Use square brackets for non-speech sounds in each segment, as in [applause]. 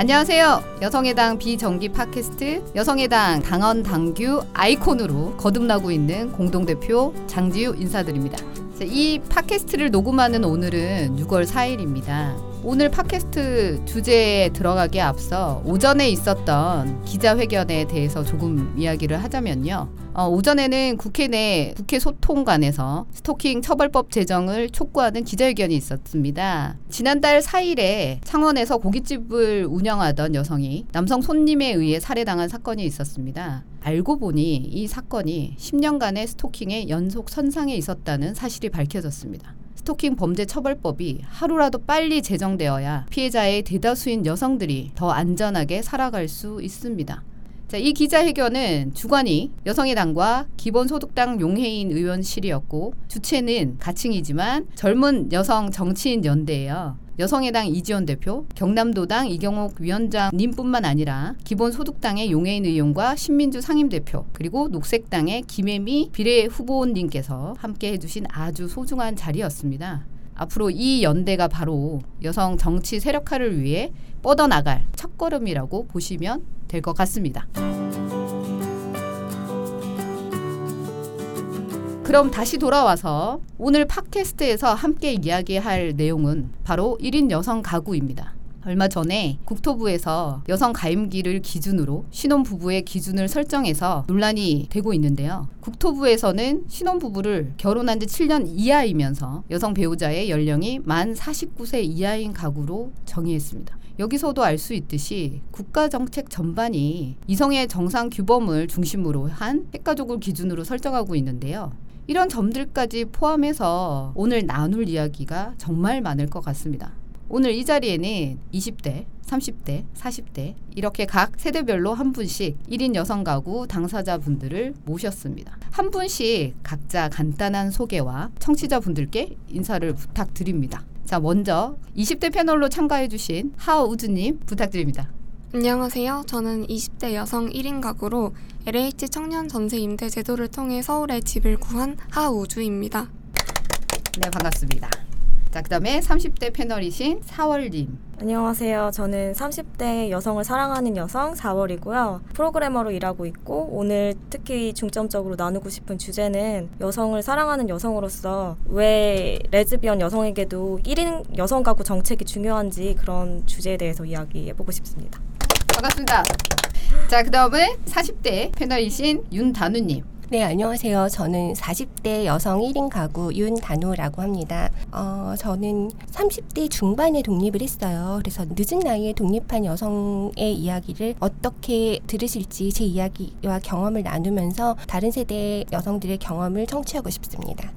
안녕하세요. 여성의당 비정기 팟캐스트 여성의당 당헌 당규 아이콘으로 거듭나고 있는 공동대표 장지유 인사드립니다. 이 팟캐스트를 녹음하는 오늘은 6월 4일입니다. 오늘 팟캐스트 주제에 들어가기에 앞서 오전에 있었던 기자회견에 대해서 조금 이야기를 하자면요. 어, 오전에는 국회 내 국회 소통관에서 스토킹 처벌법 제정을 촉구하는 기자회견이 있었습니다. 지난달 4일에 창원에서 고깃집을 운영하던 여성이 남성 손님에 의해 살해당한 사건이 있었습니다. 알고 보니 이 사건이 10년간의 스토킹의 연속 선상에 있었다는 사실이 밝혀졌습니다. 스토킹 범죄 처벌법이 하루라도 빨리 제정되어야 피해자의 대다수인 여성들이 더 안전하게 살아갈 수 있습니다. 자, 이 기자회견은 주관이 여성의당과 기본소득당 용해인 의원실이었고 주체는 가칭이지만 젊은 여성 정치인 연대예요. 여성의당 이지원 대표, 경남도당 이경옥 위원장님뿐만 아니라 기본소득당의 용해인 의원과 신민주 상임대표, 그리고 녹색당의 김혜미 비례 후보님께서 함께 해주신 아주 소중한 자리였습니다. 앞으로 이 연대가 바로 여성 정치 세력화를 위해 뻗어나갈 첫걸음이라고 보시면 될 것 같습니다. 그럼 다시 돌아와서 오늘 팟캐스트에서 함께 이야기할 내용은 바로 1인 여성 가구입니다. 얼마 전에 국토부에서 여성 가임기를 기준으로 신혼부부의 기준을 설정해서 논란이 되고 있는데요. 국토부에서는 신혼부부를 결혼한 지 7년 이하이면서 여성 배우자의 연령이 만 49세 이하인 가구로 정의했습니다. 여기서도 알 수 있듯이 국가 정책 전반이 이성의 정상 규범을 중심으로 한 핵가족을 기준으로 설정하고 있는데요. 이런 점들까지 포함해서 오늘 나눌 이야기가 정말 많을 것 같습니다. 오늘 이 자리에는 20대, 30대, 40대 이렇게 각 세대별로 한 분씩 1인 여성 가구 당사자분들을 모셨습니다. 한 분씩 각자 간단한 소개와 청취자분들께 인사를 부탁드립니다. 자, 먼저 20대 패널로 참가해 주신 하우즈님 부탁드립니다. 안녕하세요. 저는 20대 여성 1인 가구로 LH 청년 전세 임대 제도를 통해 서울에 집을 구한 하우주입니다. 네, 반갑습니다. 자, 그다음에 30대 패널이신 4월님. 안녕하세요. 저는 30대 여성을 사랑하는 여성 4월이고요. 프로그래머로 일하고 있고 오늘 특히 중점적으로 나누고 싶은 주제는 여성을 사랑하는 여성으로서 왜 레즈비언 여성에게도 1인 여성 가구 정책이 중요한지 그런 주제에 대해서 이야기해 보고 싶습니다. 반갑습니다. 자, 그 다음에 40대 패널이신 윤단우님. 네, 안녕하세요. 저는 40대 여성 1인 가구 윤단호라고 합니다. 어, 저는 30대 중반에 독립을 했어요. 그래서 늦은 나이에 독립한 여성의 이야기를 어떻게 들으실지 제 이야기와 경험을 나누면서 다른 세대 여성들의 경험을 청취하고 싶습니다.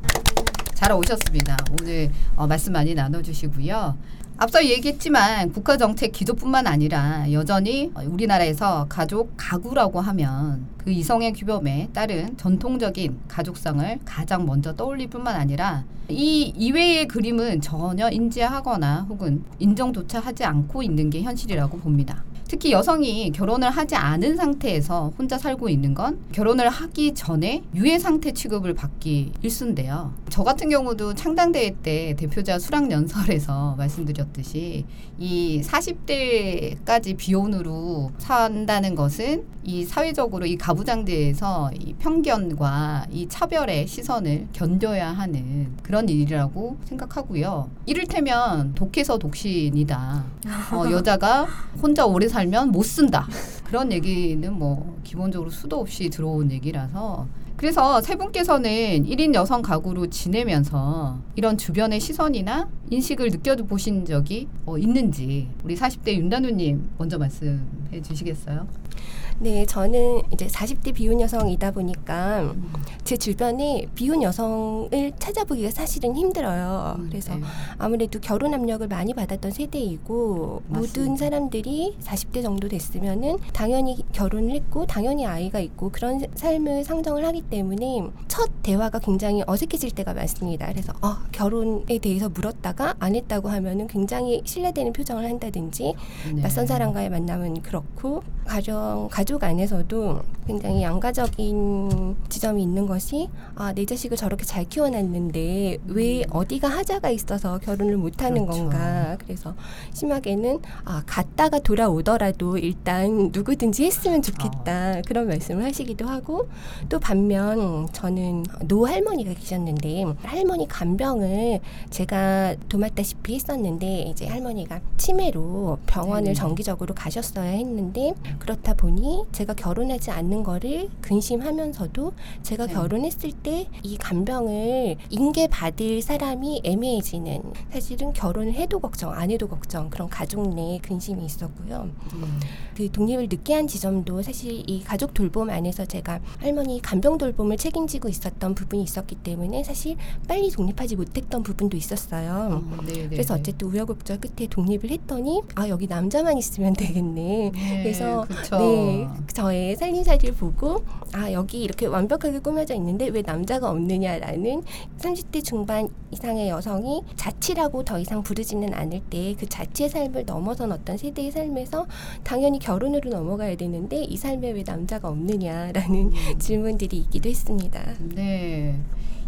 잘 오셨습니다. 오늘 어, 말씀 많이 나눠주시고요. 앞서 얘기했지만 국가 정책 기조뿐만 아니라 여전히 우리나라에서 가족 가구라고 하면 그 이성의 규범에 따른 전통적인 가족상을 가장 먼저 떠올릴 뿐만 아니라 이 이외의 그림은 전혀 인지하거나 혹은 인정조차 하지 않고 있는 게 현실이라고 봅니다. 특히 여성이 결혼을 하지 않은 상태에서 혼자 살고 있는 건 결혼을 하기 전에 유해 상태 취급을 받기 일순데요. 저 같은 경우도 창당대회 때 대표자 수락 연설에서 [laughs] 말씀드렸듯이 이 40대까지 비혼으로 산다는 것은 이 사회적으로 이 가부장제에서 이 편견과 이 차별의 시선을 견뎌야 하는 그런 일이라고 생각하고요. 이를테면 독해서 독신이다. 어, 여자가 혼자 오래 살면 못 쓴다. 그런 얘기는 뭐 기본적으로 수도 없이 들어온 얘기라서 그래서 세 분께서는 1인 여성 가구로 지내면서 이런 주변의 시선이나 인식을 느껴보신 적이 어, 있는지 우리 40대 윤단우님 먼저 말씀해 주시겠어요? 네, 저는 이제 40대 비혼 여성이다 보니까 제 주변에 비혼 여성을 찾아보기가 사실은 힘들어요. 음, 그래서 네. 아무래도 결혼 압력을 많이 받았던 세대이고 맞습니다. 모든 사람들이 40대 정도 됐으면은 당연히 결혼을 했고 당연히 아이가 있고 그런 삶을 상정을 하기 때문에 첫 대화가 굉장히 어색해질 때가 많습니다. 그래서 어, 결혼에 대해서 물었다가 안 했다고 하면은 굉장히 신뢰되는 표정을 한다든지 네. 낯선 사람과의 만남은 그렇고 가정 가족 안에서도 굉장히 양가적인 지점이 있는 것이 아 내 자식을 저렇게 잘 키워놨는데 왜 어디가 하자가 있어서 결혼을 못하는 음. 그렇죠. 건가 그래서 심하게는 아 갔다가 돌아오더라도 일단 누구든지 했으면 좋겠다 그런 말씀을 하시기도 하고 또 반면 저는 노 할머니가 계셨는데 할머니 간병을 제가 도맡다시피 했었는데 이제 할머니가 치매로 병원을 네네. 정기적으로 가셨어야 했는데 그렇다 보니 제가 결혼하지 않는 거를 근심하면서도 제가 네. 결혼했을 때 이 간병을 인계 받을 사람이 애매해지는 사실은 결혼을 해도 걱정 안 해도 걱정 그런 가족 내 근심이 있었고요. 음. 그 독립을 늦게 한 지점도 사실 이 가족 돌봄 안에서 제가 할머니 간병 돌봄을 책임지고 있었던 부분이 있었기 때문에 사실 빨리 독립하지 못했던 부분도 있었어요. 어, 네, 네, 그래서 네. 어쨌든 우여곡절 끝에 독립을 했더니 아 여기 남자만 있으면 되겠네. 네, 그래서 그쵸. 네 저의 살림살이를 보고 아 여기 이렇게 완벽하게 꾸며져 있는데 왜 남자가 없느냐라는 30대 중반 이상의 여성이 자취라고 더 이상 부르지는 않을 때 그 자취의 삶을 넘어선 어떤 세대의 삶에서 당연히 결혼으로 넘어가야 되는데 이 삶에 왜 남자가 없느냐라는 [laughs] 질문들이 있기도 했습니다. 네.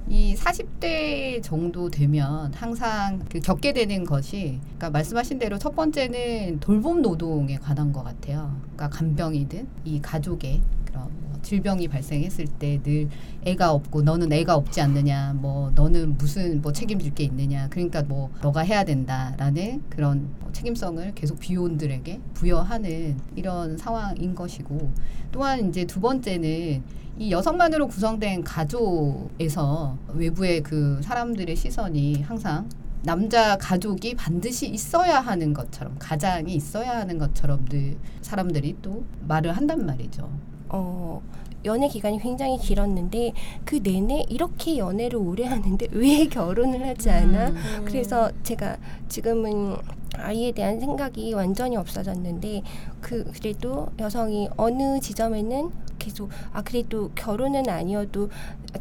이 40대 정도 되면 항상 그 겪게 되는 것이 그러니까 말씀하신 대로 첫 번째는 돌봄 노동에 관한 것 같아요. 그러니까 간병이든 이 가족의 그런 뭐 질병이 발생했을 때 늘 애가 없고 너는 애가 없지 않느냐 뭐 너는 무슨 뭐 책임질 게 있느냐 그러니까 뭐 너가 해야 된다라는 그런 뭐 책임성을 계속 비혼들에게 부여하는 이런 상황인 것이고 또한 이제 두 번째는 이 여성만으로 구성된 가족에서 외부의 그 사람들의 시선이 항상 남자 가족이 반드시 있어야 하는 것처럼 가장이 있어야 하는 것처럼 늘 사람들이 또 말을 한단 말이죠. 어, 연애 기간이 굉장히 길었는데 그 내내 이렇게 연애를 오래 하는데 왜 [laughs] 결혼을 하지 않아? 음. 그래서 제가 지금은 아이에 대한 생각이 완전히 없어졌는데 그 그래도 여성이 어느 지점에는 계속 아 그래도 결혼은 아니어도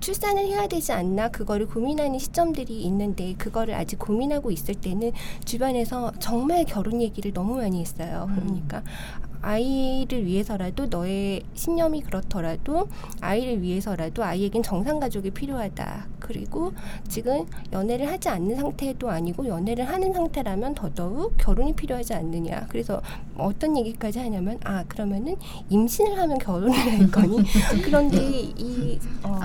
출산을 해야 되지 않나 그거를 고민하는 시점들이 있는데 그거를 아직 고민하고 있을 때는 주변에서 정말 결혼 얘기를 너무 많이 했어요. 음. 그러니까 아이를 위해서라도 너의 신념이 그렇더라도 아이를 위해서라도 아이에겐 정상 가족이 필요하다. 그리고 지금 연애를 하지 않는 상태도 아니고 연애를 하는 상태라면 더더욱 결혼이 필요하지 않느냐. 그래서 어떤 얘기까지 하냐면 아 그러면은 임신을 하면 결혼을 할 거니? [laughs] 그런데 이, 어.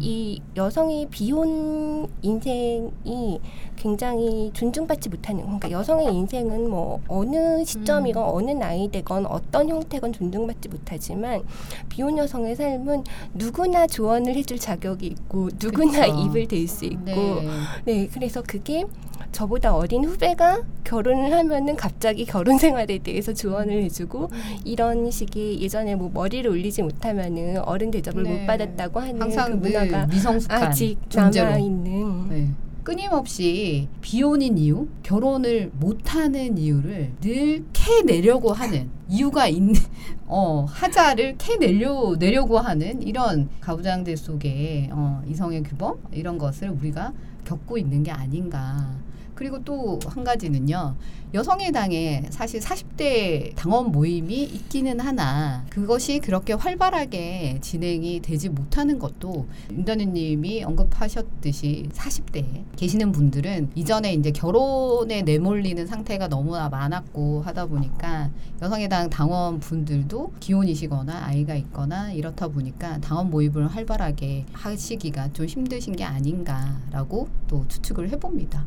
이 여성의 비혼 인생이 굉장히 존중받지 못하는 그러니까 여성의 인생은 뭐 어느 시점이건 음. 어느 나이 되건 어떤 형태건 존중받지 못하지만 비혼 여성의 삶은 누구나 조언을 해줄 자격이 있고 누구나 그쵸. 입을 댈 수 있고 네. 네, 그래서 그게 저보다 어린 후배가 결혼을 하면은 갑자기 결혼 생활에 대해서 조언을 해주고 이런 식의 예전에 뭐 머리를 올리지 못하면은 어른 대접을 네. 못 받았다고 하는 그 항상 문화가 늘 미성숙한 아직. 남아 있는 네. 끊임없이 비혼인 이유, 결혼을 못하는 이유를 늘 캐내려고 하는 이유가 있는 [laughs] 어 하자를 캐내려 내려고 하는 이런 가부장제 속에 어, 이성의 규범 이런 것을 우리가 겪고 있는 게 아닌가. 그리고 또 한 가지는요. 여성의 당에 사실 40대 당원 모임이 있기는 하나 그것이 그렇게 활발하게 진행이 되지 못하는 것도 윤다누님이 언급하셨듯이 40대에 계시는 분들은 이전에 이제 결혼에 내몰리는 상태가 너무나 많았고 하다 보니까 여성의 당 당원 분들도 기혼이시거나 아이가 있거나 이렇다 보니까 당원 모임을 활발하게 하시기가 좀 힘드신 게 아닌가라고 또 추측을 해봅니다.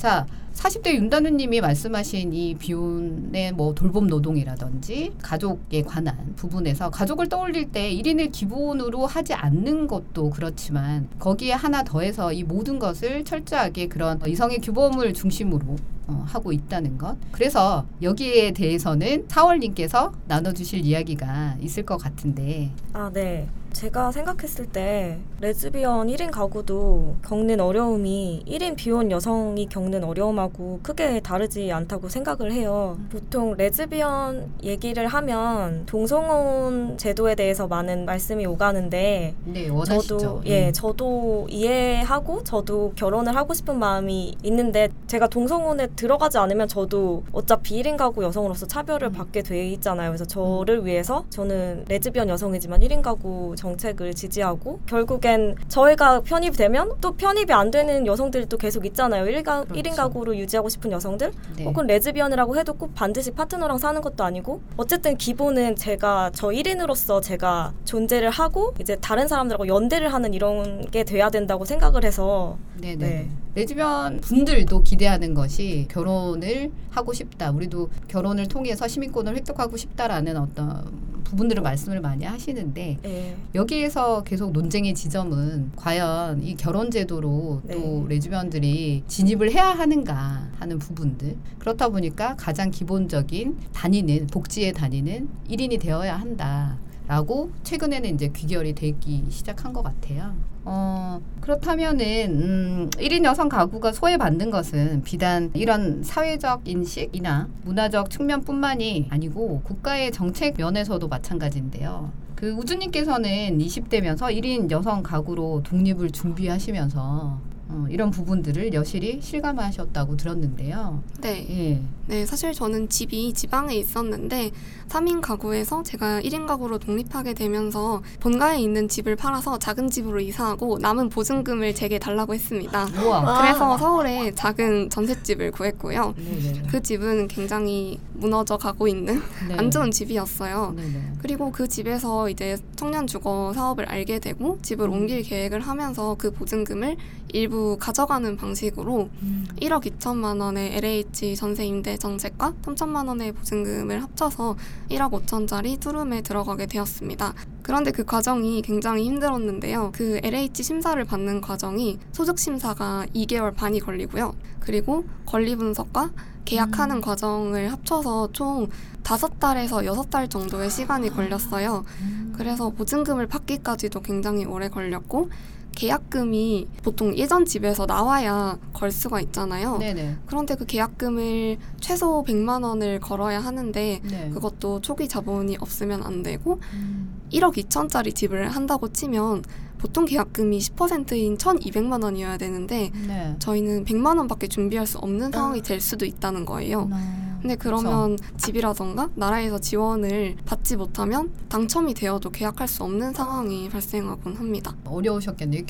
자, 40대 윤다누님이 말씀하신 이 비혼의 뭐 돌봄 노동이라든지 가족에 관한 부분에서 가족을 떠올릴 때 1인을 기본으로 하지 않는 것도 그렇지만 거기에 하나 더해서 이 모든 것을 철저하게 그런 이성애 규범을 중심으로 어, 하고 있다는 것. 그래서 여기에 대해서는 사월님께서 나눠주실 이야기가 있을 것 같은데. 아, 네. 제가 생각했을 때 레즈비언 1인 가구도 겪는 어려움이 1인 비혼 여성이 겪는 어려움하고 크게 다르지 않다고 생각을 해요. 보통 레즈비언 얘기를 하면 동성혼 제도에 대해서 많은 말씀이 오가는데 네, 원하시죠. 저도 네. 예, 저도 이해하고 저도 결혼을 하고 싶은 마음이 있는데 제가 동성혼에 들어가지 않으면 저도 어차피 1인 가구 여성으로서 차별을 음. 받게 돼 있잖아요. 그래서 저를 위해서 저는 레즈비언 여성이지만 1인 가구 정책을 지지하고 결국엔 저희가 편입이 되면 또 편입이 안 되는 여성들이 또 계속 있잖아요. 1가, 그렇죠. 1인 가구를 유지하고 싶은 여성들 네. 혹은 레즈비언이라고 해도 꼭 반드시 파트너랑 사는 것도 아니고 어쨌든 기본은 제가 저 1인으로서 제가 존재를 하고 이제 다른 사람들하고 연대를 하는 이런 게 돼야 된다고 생각을 해서 네네. 네. 레즈비언 분들도 기 대하는 것이 결혼을 하고 싶다. 우리도 결혼을 통해서 시민권을 획득하고 싶다라는 어떤 부분들을 말씀을 많이 하시는데 예. 여기에서 계속 논쟁의 지점은 과연 이 결혼 제도로 네. 또 레즈비언들이 진입을 해야 하는가 하는 부분들 그렇다 보니까 가장 기본적인 단위는 복지에 단위는 1인이 되어야 한다 라고 최근에는 이제 귀결이 되기 시작한 것 같아요. 어, 그렇다면은 음, 1인 여성 가구가 소외받는 것은 비단 이런 사회적 인식이나 문화적 측면뿐만이 아니고 국가의 정책 면에서도 마찬가지인데요. 그 우주님께서는 20대면서 1인 여성 가구로 독립을 준비하시면서 어, 이런 부분들을 여실히 실감하셨다고 들었는데요. 네. 예. 네, 사실 저는 집이 지방에 있었는데 3인 가구에서 제가 1인 가구로 독립하게 되면서 본가에 있는 집을 팔아서 작은 집으로 이사하고 남은 보증금을 제게 달라고 했습니다. 우와. 아. 그래서 서울에 작은 전셋집을 구했고요. 네네. 그 집은 굉장히 무너져 가고 있는 네. 안 좋은 집이었어요. 네네. 그리고 그 집에서 이제 청년 주거 사업을 알게 되고 집을 음. 옮길 계획을 하면서 그 보증금을 일부 가져가는 방식으로 음. 1억 2천만 원의 LH 전세 임대 정책과 3천만 원의 보증금을 합쳐서 1억 5천짜리 투룸에 들어가게 되었습니다. 그런데 그 과정이 굉장히 힘들었는데요. 그 LH 심사를 받는 과정이 소득 심사가 2개월 반이 걸리고요. 그리고 권리 분석과 계약하는 음. 과정을 합쳐서 총 5달에서 6달 정도의 시간이 걸렸어요. 음. 그래서 보증금을 받기까지도 굉장히 오래 걸렸고 계약금이 보통 예전 집에서 나와야 걸 수가 있잖아요. 네네. 그런데 그 계약금을 최소 100만 원을 걸어야 하는데 네. 그것도 초기 자본이 없으면 안 되고 음. 1억 2천짜리 집을 한다고 치면 보통 계약금이 10%인 1,200만 원이어야 되는데 네. 저희는 100만 원밖에 준비할 수 없는 상황이 될 수도 있다는 거예요. 아. 근데 그러면 집이라던가 나라에서 지원을 받지 못하면 당첨이 되어도 계약할 수 없는 상황이 발생하곤 합니다. 어려우셨겠네요.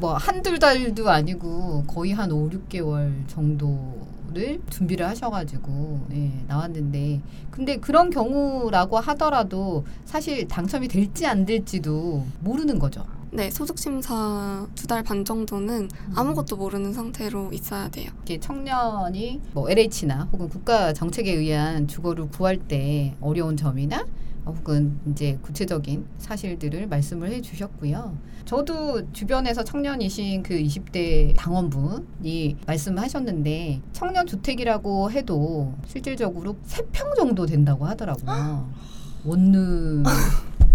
그뭐 [laughs] 한두 달도 아니고 거의 한 5, 6개월 정도 를 준비를 하셔가지고 예, 나왔는데 근데 그런 경우라고 하더라도 사실 당첨이 될지 안 될지도 모르는 거죠. 네, 소득 심사 두 달 반 정도는 아무것도 모르는 상태로 있어야 돼요. 이렇게 청년이 뭐 LH나 혹은 국가 정책에 의한 주거를 구할 때 어려운 점이나 혹은 이제 구체적인 사실들을 말씀을 해 주셨고요. 저도 주변에서 청년이신 그 20대 당원분이 말씀하셨는데 청년 주택이라고 해도 실질적으로 세평 정도 된다고 하더라고요. [gasps] 원룸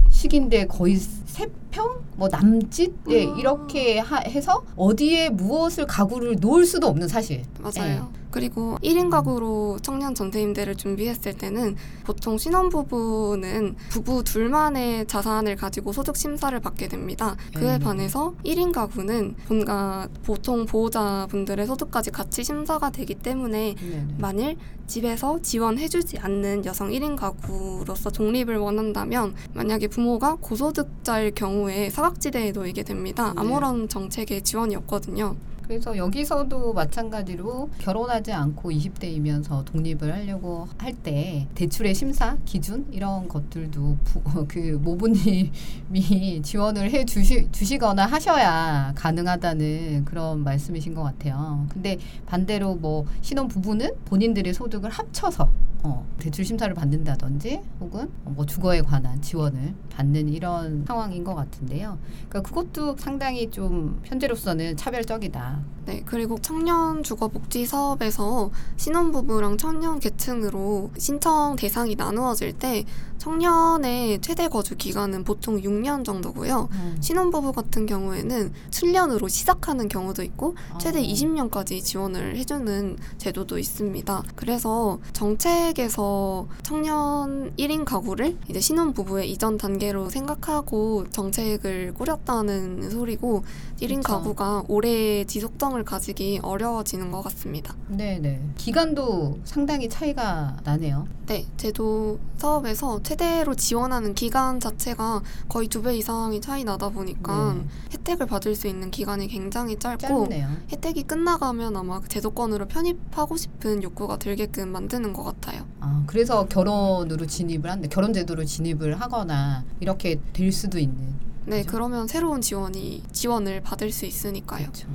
식인데 거의 세 평? 뭐 남짓? 예, 음. 이렇게 하, 해서 어디에 무엇을 가구를 놓을 수도 없는 사실. 맞아요. 그리고 1인 가구로 청년 전세 임대를 준비했을 때는 보통 신혼부부는 부부 둘만의 자산을 가지고 소득 심사를 받게 됩니다. 그에 네. 반해서 1인 가구는 본가 보통 보호자분들의 소득까지 같이 심사가 되기 때문에. 만일 집에서 지원해주지 않는 여성 1인 가구로서 독립을 원한다면 만약에 부모가 고소득자일 경우에 사각지대에 놓이게 됩니다. 네. 아무런 정책에 지원이 없거든요. 그래서 여기서도 마찬가지로 결혼하지 않고 20대이면서 독립을 하려고 할 때 대출의 심사 기준 이런 것들도 부, [laughs] 그 모부님이 지원을 해 주시, 주시거나 하셔야 가능하다는 그런 말씀이신 것 같아요. 근데 반대로 뭐 신혼 부부는 본인들의 소득을 합쳐서 어, 대출 심사를 받는다든지 혹은 뭐 주거에 관한 지원을 받는 이런 상황인 것 같은데요. 그러니까 그것도 상당히 좀 현재로서는 차별적이다. 네, 그리고 청년 주거 복지 사업에서 신혼부부랑 청년 계층으로 신청 대상이 나누어질 때 청년의 최대 거주 기간은 보통 6년 정도고요. 신혼부부 같은 경우에는 7년으로 시작하는 경우도 있고 최대 어. 20년까지 지원을 해주는 제도도 있습니다. 그래서 정책에 시댁에서 청년 1인 가구를 이제 신혼 부부의 이전 단계로 생각하고 정책을 꾸렸다는 소리고 1인 그쵸. 가구가 오래 지속성을 가지기 어려워지는 것 같습니다. 네네. 기간도 상당히 차이가 나네요. 네, 제도 사업에서 최대로 지원하는 기간 자체가 거의 두 배 이상이 차이 나다 보니까 네. 혜택을 받을 수 있는 기간이 굉장히 짧고 짧네요. 혜택이 끝나가면 아마 그 제도권으로 편입하고 싶은 욕구가 들게끔 만드는 것 같아요. 아, 그래서 결혼으로 진입을 한데 결혼 제도로 진입을 하거나 이렇게 될 수도 있는. 네, 그죠? 그러면 새로운 지원이 지원을 받을 수 있으니까요. 그렇죠.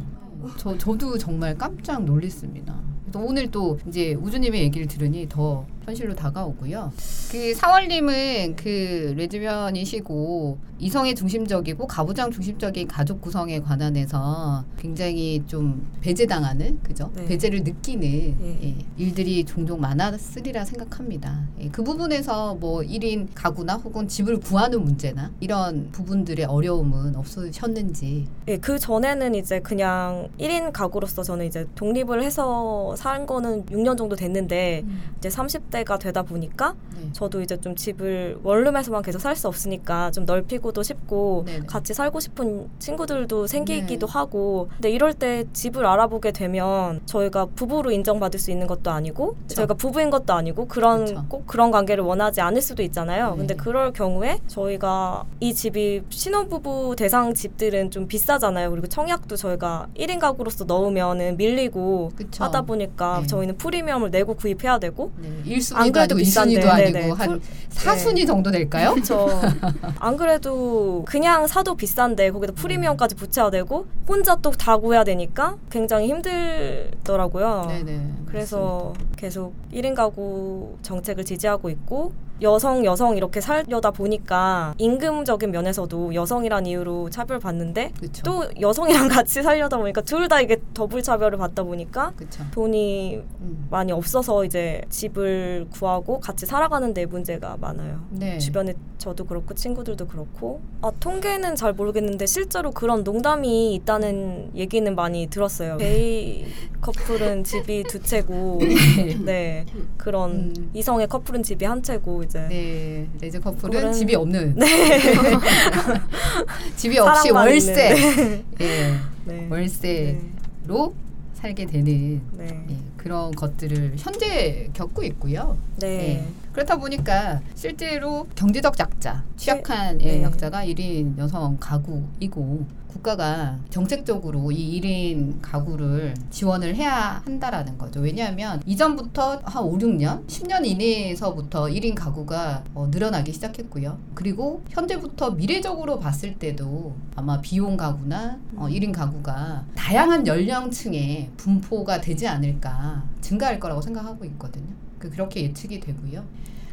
저 저도 정말 깜짝 놀랐습니다. 오늘 또 이제 우주님의 얘기를 들으니 더 현실로 다가오고요. 그 사월님은 그 레즈비언이시고 이성에 중심적이고 가부장 중심적인 가족 구성에 관한해서 굉장히 좀 배제당하는 그죠? 네. 배제를 느끼는 예. 예, 일들이 종종 많았으리라 생각합니다. 예, 그 부분에서 뭐 1인 가구나 혹은 집을 구하는 문제나 이런 부분들의 어려움은 없으셨는지 예, 그 전에는 이제 그냥 1인 가구로서 저는 이제 독립을 해서 산 거는 6년 정도 됐는데 이제 30 대가 되다 보니까 네. 저도 이제 좀 집을 원룸에서만 계속 살 수 없으니까 좀 넓히고도 싶고 네네. 같이 살고 싶은 친구들도 생기기도 네. 하고 근데 이럴 때 집을 알아보게 되면 저희가 부부로 인정받을 수 있는 것도 아니고 그쵸. 저희가 부부인 것도 아니고 그런 그쵸. 꼭 그런 관계를 원하지 않을 수도 있잖아요. 네. 근데 그럴 경우에 저희가 이 집이 신혼부부 대상 집들은 좀 비싸잖아요. 그리고 청약도 저희가 1인 가구로서 넣으면은 밀리고 그쵸. 하다 보니까 네. 저희는 프리미엄을 내고 구입해야 되고 네, 안 1순위도 그래도 아니고 비싼데, 2순위도 아니고 네네. 한 풀- 4순위 정도 될까요? 그렇죠. [laughs] 안 그래도 그냥 사도 비싼데 거기다 프리미엄까지 붙여야 되고 혼자 또 다 구해야 되니까 굉장히 힘들더라고요. 네네. 그래서 계속 1인 가구 정책을 지지하고 있고 여성 여성 이렇게 살려다 보니까 임금적인 면에서도 여성이란 이유로 차별받는데 그렇죠. 또 여성이랑 [laughs] 같이 살려다 보니까 둘 다 이게 더블 차별을 받다 보니까 그렇죠. 돈이 음. 많이 없어서 이제 집을 구하고 같이 살아가는 데 문제가 많아요. 네. 주변에 저도 그렇고 친구들도 그렇고 아 통계는 잘 모르겠는데 실제로 그런 농담이 있다는 얘기는 많이 들었어요. 게이 커플은 집이 두 채고 [laughs] 네 그런 음. 이성의 커플은 집이 한 채고 이제 네, 레즈 커플은 그거는- 집이 없는. [laughs] 집이 없이 월세. 예, 네. 월세로 살게 되는 네. 예, 그런 것들을 현재 겪고 있고요. 네. 예. 그렇다 보니까 실제로 경제적 약자, 취약한 예, 네. 약자가 1인 여성 가구이고 국가가 정책적으로 이 1인 가구를 지원을 해야 한다라는 거죠. 왜냐하면 이전부터 한 5, 6년, 10년 이내에서부터 1인 가구가 어, 늘어나기 시작했고요. 그리고 현재부터 미래적으로 봤을 때도 아마 비용 가구나 어, 1인 가구가 다양한 연령층의 분포가 되지 않을까 증가할 거라고 생각하고 있거든요. 그- 그렇게 예측이 되고요.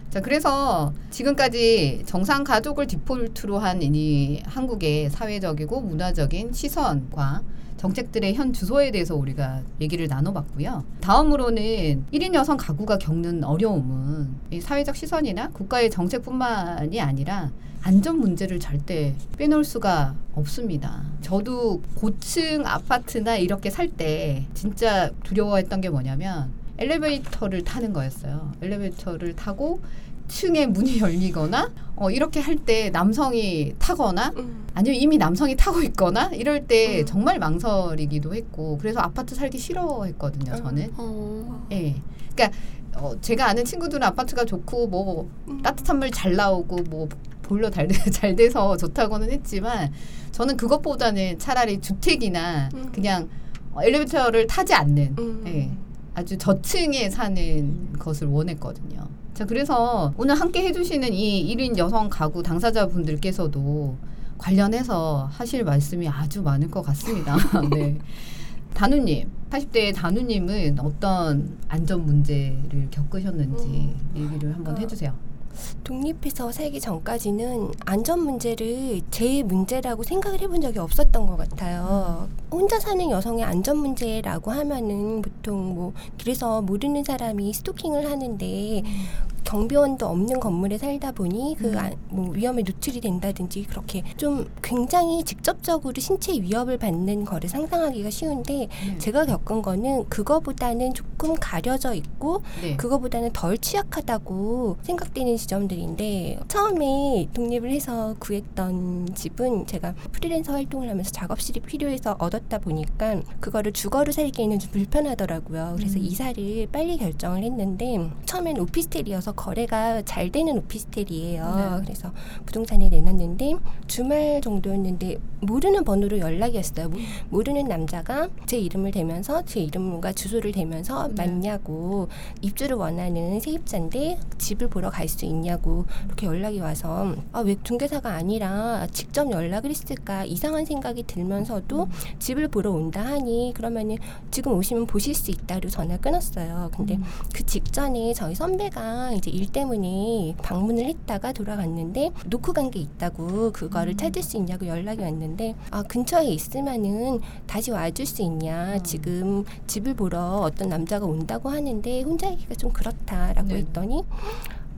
자, 그래서 지금까지 정상 가족을 디폴트로 한 이 한국의 사회적이고 문화적인 시선과 정책들의 현 주소에 대해서 우리가 얘기를 나눠봤고요. 다음으로는 1인 여성 가구가 겪는 어려움은 이 사회적 시선이나 국가의 정책뿐만이 아니라 안전 문제를 절대 빼놓을 수가 없습니다. 저도 고층 아파트나 이렇게 살 때 진짜 두려워했던 게 뭐냐면 엘리베이터를 타는 거였어요. 엘리베이터를 타고 층에 문이 [laughs] 열리거나 어, 이렇게 할 때 남성이 타거나 음. 아니면 이미 남성이 타고 있거나 이럴 때 음. 정말 망설이기도 했고 그래서 아파트 살기 싫어했거든요. 저는. 어, 예. 그러니까 어, 제가 아는 친구들은 아파트가 좋고 뭐 음. 따뜻한 물 잘 나오고 뭐 보일러 잘, 돼- [laughs] 잘 돼서 좋다고는 했지만 저는 그것보다는 차라리 주택이나 음. 그냥 어, 엘리베이터를 타지 않는 음. 예. 아주 저층에 사는 것을 원했거든요. 자, 그래서 오늘 함께 해주시는 이 1인 여성 가구 당사자분들께서도 관련해서 하실 말씀이 아주 많을 것 같습니다. [laughs] 네. 단우님, 80대 단우님은 어떤 안전 문제를 겪으셨는지 얘기를 한번 어. 해주세요. 독립해서 살기 전까지는 안전 문제를 제 문제라고 생각을 해본 적이 없었던 것 같아요. 혼자 사는 여성의 안전 문제라고 하면은 보통 뭐 길에서 모르는 사람이 스토킹을 하는데 경비원도 없는 건물에 살다 보니 그 음. 아, 뭐 위험에 노출이 된다든지 그렇게 좀 굉장히 직접적으로 신체 위협을 받는 거를 상상하기가 쉬운데 네. 제가 겪은 거는 그거보다는 조금 가려져 있고 네. 그거보다는 덜 취약하다고 생각되는 지점들인데 처음에 독립을 해서 구했던 집은 제가 프리랜서 활동을 하면서 작업실이 필요해서 얻었다 보니까 그거를 주거로 살기에는 좀 불편하더라고요. 그래서 음. 이사를 빨리 결정을 했는데 처음엔 오피스텔이어서 거래가 잘 되는 오피스텔이에요. 네. 그래서 부동산에 내놨는데 주말 정도였는데 모르는 번호로 연락이 왔어요. 모- 모르는 남자가 제 이름을 대면서 제 이름과 주소를 대면서 네. 맞냐고 입주를 원하는 세입자인데 집을 보러 갈 수 있냐고 이렇게 연락이 와서 아 왜 중개사가 아니라 직접 연락을 했을까 이상한 생각이 들면서도 음. 집을 보러 온다 하니 그러면은 지금 오시면 보실 수 있다로 전화 끊었어요. 근데 음. 그 직전에 저희 선배가 이제 일 때문에 방문을 했다가 돌아갔는데 놓고 간 게 있다고 그거를 음. 찾을 수 있냐고 연락이 왔는데 아 근처에 있으면은 다시 와줄 수 있냐 음. 지금 집을 보러 어떤 남자가 온다고 하는데 혼자 하기가 좀 그렇다라고 네. 했더니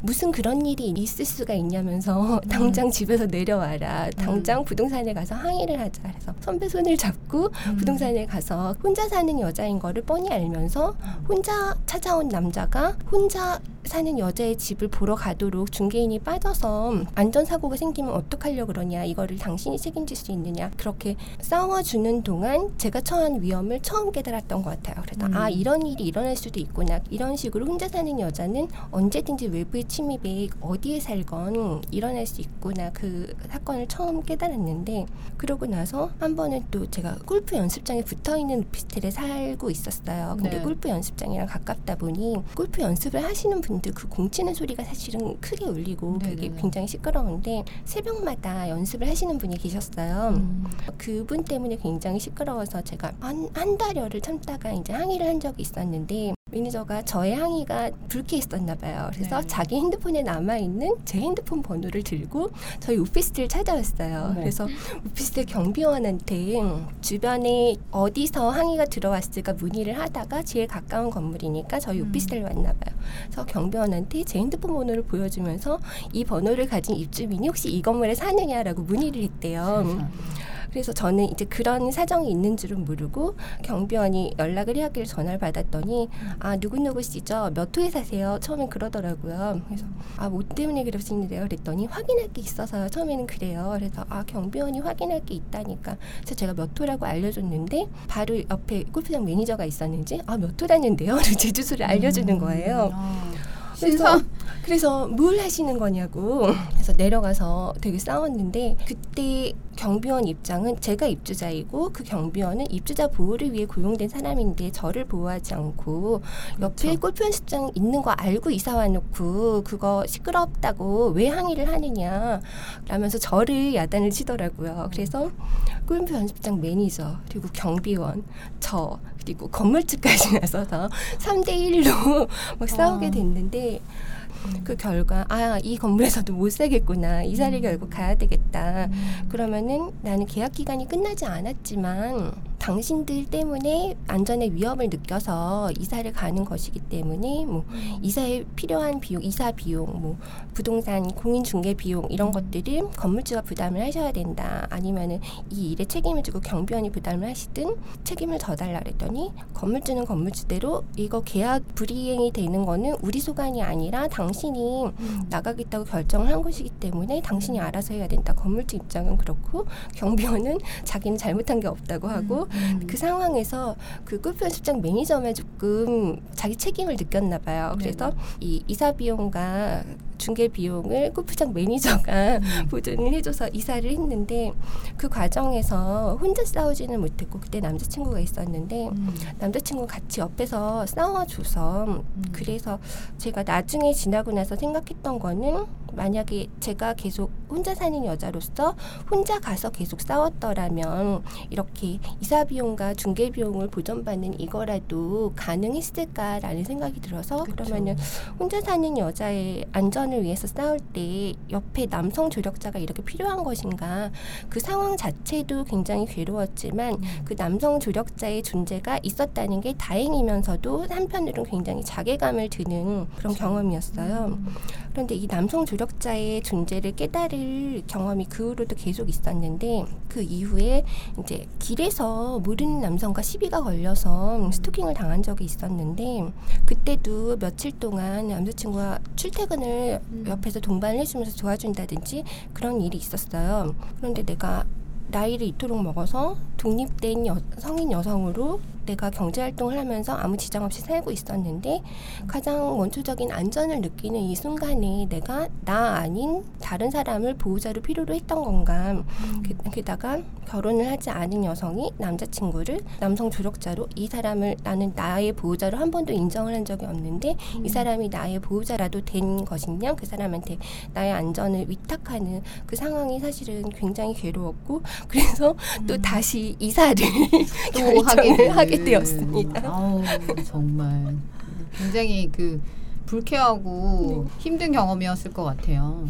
무슨 그런 일이 있을 수가 있냐면서 [laughs] 당장 집에서 내려와라 당장 부동산에 가서 항의를 하자 그래서 선배 손을 잡고 음. 부동산에 가서 혼자 사는 여자인 거를 뻔히 알면서 혼자 찾아온 남자가 혼자 사는 여자의 집을 보러 가도록 중개인이 빠져서 안전사고가 생기면 어떡하려고 그러냐 이거를 당신이 책임질 수 있느냐 그렇게 싸워주는 동안 제가 처한 위험을 처음 깨달았던 것 같아요 그래서 음. 아 이런 일이 일어날 수도 있구나 이런 식으로 혼자 사는 여자는 언제든지 외부의 침입에 어디에 살건 일어날 수 있구나 그 사건을 처음 깨달았는데 그러고 나서 한 번은 또 제가 골프 연습장에 붙어 있는 오피스텔에 살고 있었어요. 근데 네. 골프 연습장이랑 가깝다 보니 골프 연습을 하시는 분들 그 공치는 소리가 사실은 크게 울리고 그게 네네네. 굉장히 시끄러운데 새벽마다 연습을 하시는 분이 계셨어요. 음. 그분 때문에 굉장히 시끄러워서 제가 한, 한 달여를 참다가 이제 항의를 한 적이 있었는데 매니저가 저의 항의가 있었나 봐요. 그래서 네. 자기 핸드폰에 남아 있는 제 핸드폰 번호를 들고 저희 오피스텔 찾아왔어요. 네. 그래서 오피스텔 경비원한테 주변에 어디서 항의가 들어왔을까 문의를 하다가 제일 가까운 건물이니까 저희 음. 오피스텔 왔나 봐요. 그래서 경비원한테 제 핸드폰 번호를 보여주면서 이 번호를 가진 입주민이 혹시 이 건물에 사느냐라고 문의를 했대요. 세상에. 그래서 저는 이제 그런 사정이 있는 줄은 모르고 경비원이 연락을 했길래 전화를 받았더니 아 누구누구 씨죠? 몇 호에 사세요? 처음엔 그러더라고요. 그래서 아 뭐 때문에 그러시는데요? 그랬더니 확인할 게 있어서요. 처음에는 그래요. 그래서 아 경비원이 확인할 게 있다니까. 그래서 제가 몇 호라고 알려줬는데 바로 옆에 골프장 매니저가 있었는지 아 몇 호라는데요? [laughs] 제 주소를 알려주는 거예요. 아. 그래서, 신선. 그래서 뭘 하시는 거냐고 그래서 내려가서 되게 싸웠는데 그때 경비원 입장은 제가 입주자이고 그 경비원은 입주자 보호를 위해 고용된 사람인데 저를 보호하지 않고 옆에 그렇죠. 골프 연습장 있는 거 알고 이사 와놓고 그거 시끄럽다고 왜 항의를 하느냐 라면서 저를 야단을 치더라고요. 그래서 골프 연습장 매니저 그리고 경비원 저 그리고 건물주까지 나서서 3대 1로 막 싸우게 아. 됐는데 그 결과 아 이 건물에서도 못 살겠구나 이사를 음. 결국 가야 되겠다 음. 그러면은 나는 계약 기간이 끝나지 않았지만 당신들 때문에 안전에 위협을 느껴서 이사를 가는 것이기 때문에 뭐 이사에 필요한 비용, 이사 비용, 뭐 부동산 공인 중개 비용 이런 음. 것들을 건물주가 부담을 하셔야 된다. 아니면은 이 일에 책임을 지고 경비원이 부담을 하시든 책임을 져달라 그랬더니 건물주는 건물주대로 이거 계약 불이행이 되는 거는 우리 소관이 아니라 당신이 음. 나가겠다고 결정을 한 것이기 때문에 당신이 알아서 해야 된다. 건물주 입장은 그렇고 경비원은 자기는 잘못한 게 없다고 하고 음. 그 상황에서 그 골프 연습장 매니저만 조금 자기 책임을 느꼈나 봐요. 그래서 네네. 이 이사 비용과 중개 비용을 골프장 매니저가 음. [laughs] 보전을 해줘서 이사를 했는데 그 과정에서 혼자 싸우지는 못했고 그때 남자친구가 있었는데 음. 남자친구 같이 옆에서 싸워줘서 음. 그래서 제가 나중에 지나고 나서 생각했던 거는 만약에 제가 계속 혼자 사는 여자로서 혼자 가서 계속 싸웠더라면 이렇게 이사 비용과 중개 비용을 보전받는 이거라도 가능했을까라는 생각이 들어서 그러면은 혼자 사는 여자의 안전을 위해서 싸울 때 옆에 남성 조력자가 이렇게 필요한 것인가? 그 상황 자체도 굉장히 괴로웠지만 그 남성 조력자의 존재가 있었다는 게 다행이면서도 한편으로는 굉장히 자괴감을 드는 그런 경험이었어요. 그런데 이 남성 조력자의 존재를 깨달을 경험이 그 후로도 계속 있었는데 그 이후에 이제 길에서 모르는 남성과 시비가 걸려서 스토킹을 당한 적이 있었는데 그때도 며칠 동안 남자친구가 출퇴근을 옆에서 동반을 해주면서 도와준다든지 그런 일이 있었어요. 그런데 내가 나이를 이토록 먹어서 독립된 여, 성인 여성으로 내가 경제 활동을 하면서 아무 지장 없이 살고 있었는데 가장 원초적인 안전을 느끼는 이 순간에 내가 나 아닌 다른 사람을 보호자로 필요로 했던 건가 그, 게다가 결혼을 하지 않은 여성이 남자친구를 남성 조력자로 이 사람을 나는 나의 보호자로 한 번도 인정을 한 적이 없는데 이 사람이 나의 보호자라도 된 것이냐? 그 사람한테 나의 안전을 위탁하는 그 상황이 사실은 굉장히 괴로웠고 그래서 또 다시 이사를 또 [laughs] 결정을 하게 되는. 되었습니다. 아우 정말 굉장히 그 불쾌하고 힘든 경험이었을 것 같아요.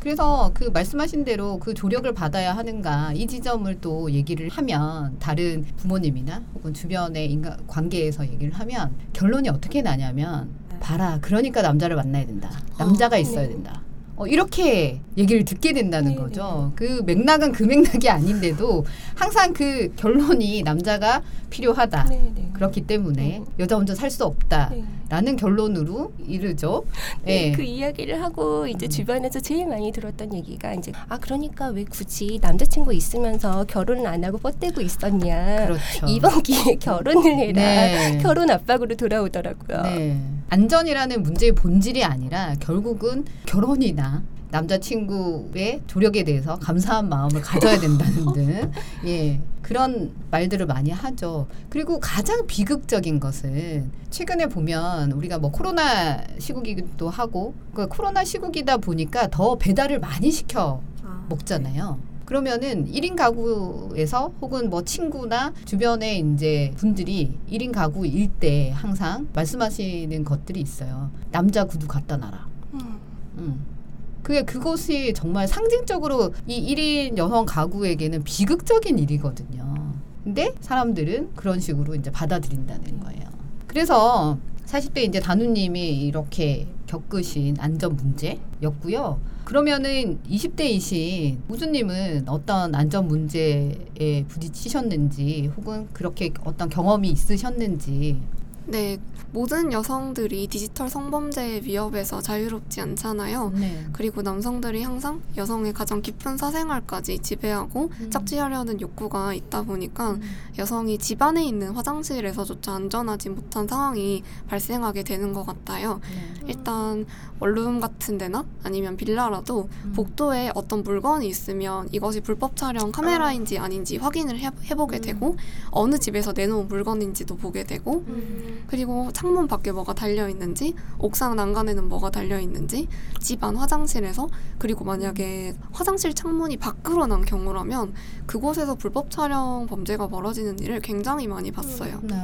그래서 그 말씀하신 대로 그 조력을 받아야 하는가 이 지점을 또 얘기를 하면 다른 부모님이나 혹은 주변의 인간 관계에서 얘기를 하면 결론이 어떻게 나냐면 봐라 그러니까 남자를 만나야 된다 남자가 어, 있어야 네. 된다 어, 이렇게 얘기를 듣게 된다는 네, 거죠. 그 맥락은 그 맥락이 아닌데도 항상 그 결론이 남자가 필요하다. 네, 네. 그렇기 때문에 네. 여자 혼자 살 수 없다 라는 네. 결론으로 이르죠. 네, 예. 그 이야기를 하고 이제 음. 주변에서 제일 많이 들었던 얘기가 이제 아 그러니까 왜 굳이 남자친구 있으면서 결혼을 안 하고 뻗대고 있었냐 그렇죠. 이번 [laughs] 기회에 결혼을 해라 네. 결혼 압박으로 돌아오더라고요. 네. 안전이라는 문제의 본질이 아니라 결국은 결혼이나 남자친구의 조력에 대해서 감사한 마음을 가져야 된다는 [laughs] 등 예, 그런 말들을 많이 하죠. 그리고 가장 비극적인 것은 최근에 보면 우리가 뭐 코로나 시국이기도 하고 그 코로나 시국이다 보니까 더 배달을 많이 시켜 아, 먹잖아요. 그러면은 1인 가구에서 혹은 뭐 친구나 주변에 이제 분들이 1인 가구일 때 항상 말씀하시는 것들이 있어요. 남자 구두 갖다 놔라. 음. 음. 그게 그것이 정말 상징적으로 이 1인 여성 가구에게는 비극적인 일이거든요. 근데 사람들은 그런 식으로 이제 받아들인다는 거예요. 그래서 40대 이제 단우님이 이렇게 겪으신 안전 문제였고요. 그러면은 20대이신 우주님은 어떤 안전 문제에 부딪히셨는지 혹은 그렇게 어떤 경험이 있으셨는지 네, 모든 여성들이 디지털 성범죄의 위협에서 자유롭지 않잖아요. 네. 그리고 남성들이 항상 여성의 가장 깊은 사생활까지 지배하고 음. 짝지하려는 욕구가 있다 보니까 여성이 집 안에 있는 화장실에서조차 안전하지 못한 상황이 발생하게 되는 것 같아요. 네. 일단 원룸 같은 데나 아니면 빌라라도 음. 복도에 어떤 물건이 있으면 이것이 불법 촬영 카메라인지 아닌지 확인을 해, 해보게 음. 되고 어느 집에서 내놓은 물건인지도 보게 되고 음. 그리고 창문 밖에 뭐가 달려 있는지 옥상 난간에는 뭐가 달려 있는지 집안 화장실에서 그리고 만약에 화장실 창문이 밖으로 난 경우라면 그곳에서 불법 촬영 범죄가 벌어지는 일을 굉장히 많이 봤어요. 네.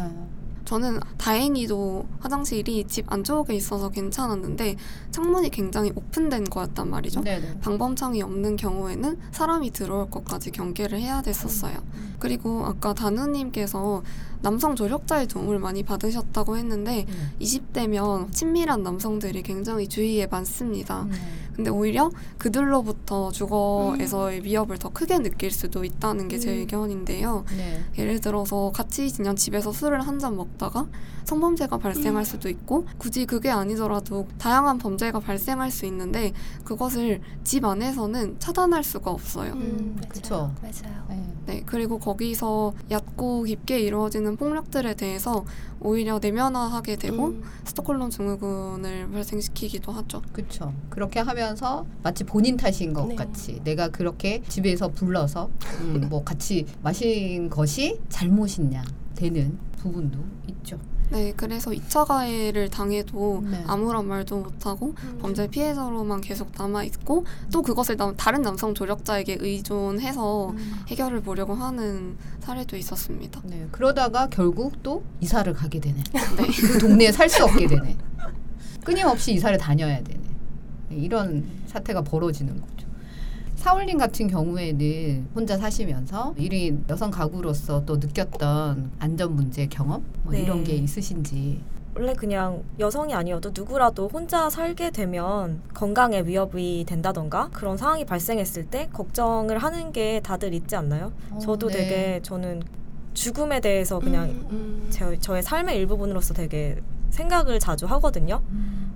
저는 다행히도 화장실이 집 안쪽에 있어서 괜찮았는데 창문이 굉장히 오픈된 거였단 말이죠. 네, 네. 방범창이 없는 경우에는 사람이 들어올 것까지 경계를 해야 됐었어요. 그리고 아까 다누님께서 남성 조력자의 도움을 많이 받으셨다고 했는데 20대면 친밀한 남성들이 굉장히 주위에 많습니다. 네. 근데 오히려 그들로부터 주거에서의 위협을 더 크게 느낄 수도 있다는 게제 음. 의견인데요. 네. 예를 들어서 같이 그냥 집에서 술을 한 잔 먹다가 성범죄가 발생할 수도 있고 굳이 그게 아니더라도 다양한 범죄가 발생할 수 있는데 그것을 집 안에서는 차단할 수가 없어요. 음, 맞아요. 그쵸. 맞아요. 네. 네, 그리고 거기서 얕고 깊게 이루어지는 폭력들에 대해서 오히려 내면화하게 되고 음. 스톡홀름 증후군을 발생시키기도 하죠. 그렇죠. 그렇게 하면서 마치 본인 탓인 것 네. 같이 내가 그렇게 집에서 불러서 음, 뭐 같이 마신 것이 잘못이냐 되는 부분도 있죠. 네, 그래서 2차 가해를 당해도 네. 아무런 말도 못하고 범죄 피해자로만 계속 남아있고 또 그것을 남- 다른 남성 조력자에게 의존해서 해결을 보려고 하는 사례도 있었습니다. 네, 그러다가 결국 또 이사를 가게 되네. [laughs] 그 동네에 살 수 없게 되네. 끊임없이 이사를 다녀야 되네. 네, 이런 사태가 벌어지는 거죠. 사울님 같은 경우에는 혼자 사시면서 1인 여성 가구로서 또 느꼈던 안전 문제 경험 뭐 네. 이런 게 있으신지 원래 그냥 여성이 아니어도 누구라도 혼자 살게 되면 건강에 위협이 된다던가 그런 상황이 발생했을 때 걱정을 하는 게 다들 있지 않나요? 어, 저도 네. 되게 저는 죽음에 대해서 그냥 음. 제, 저의 삶의 일부분으로서 되게 생각을 자주 하거든요.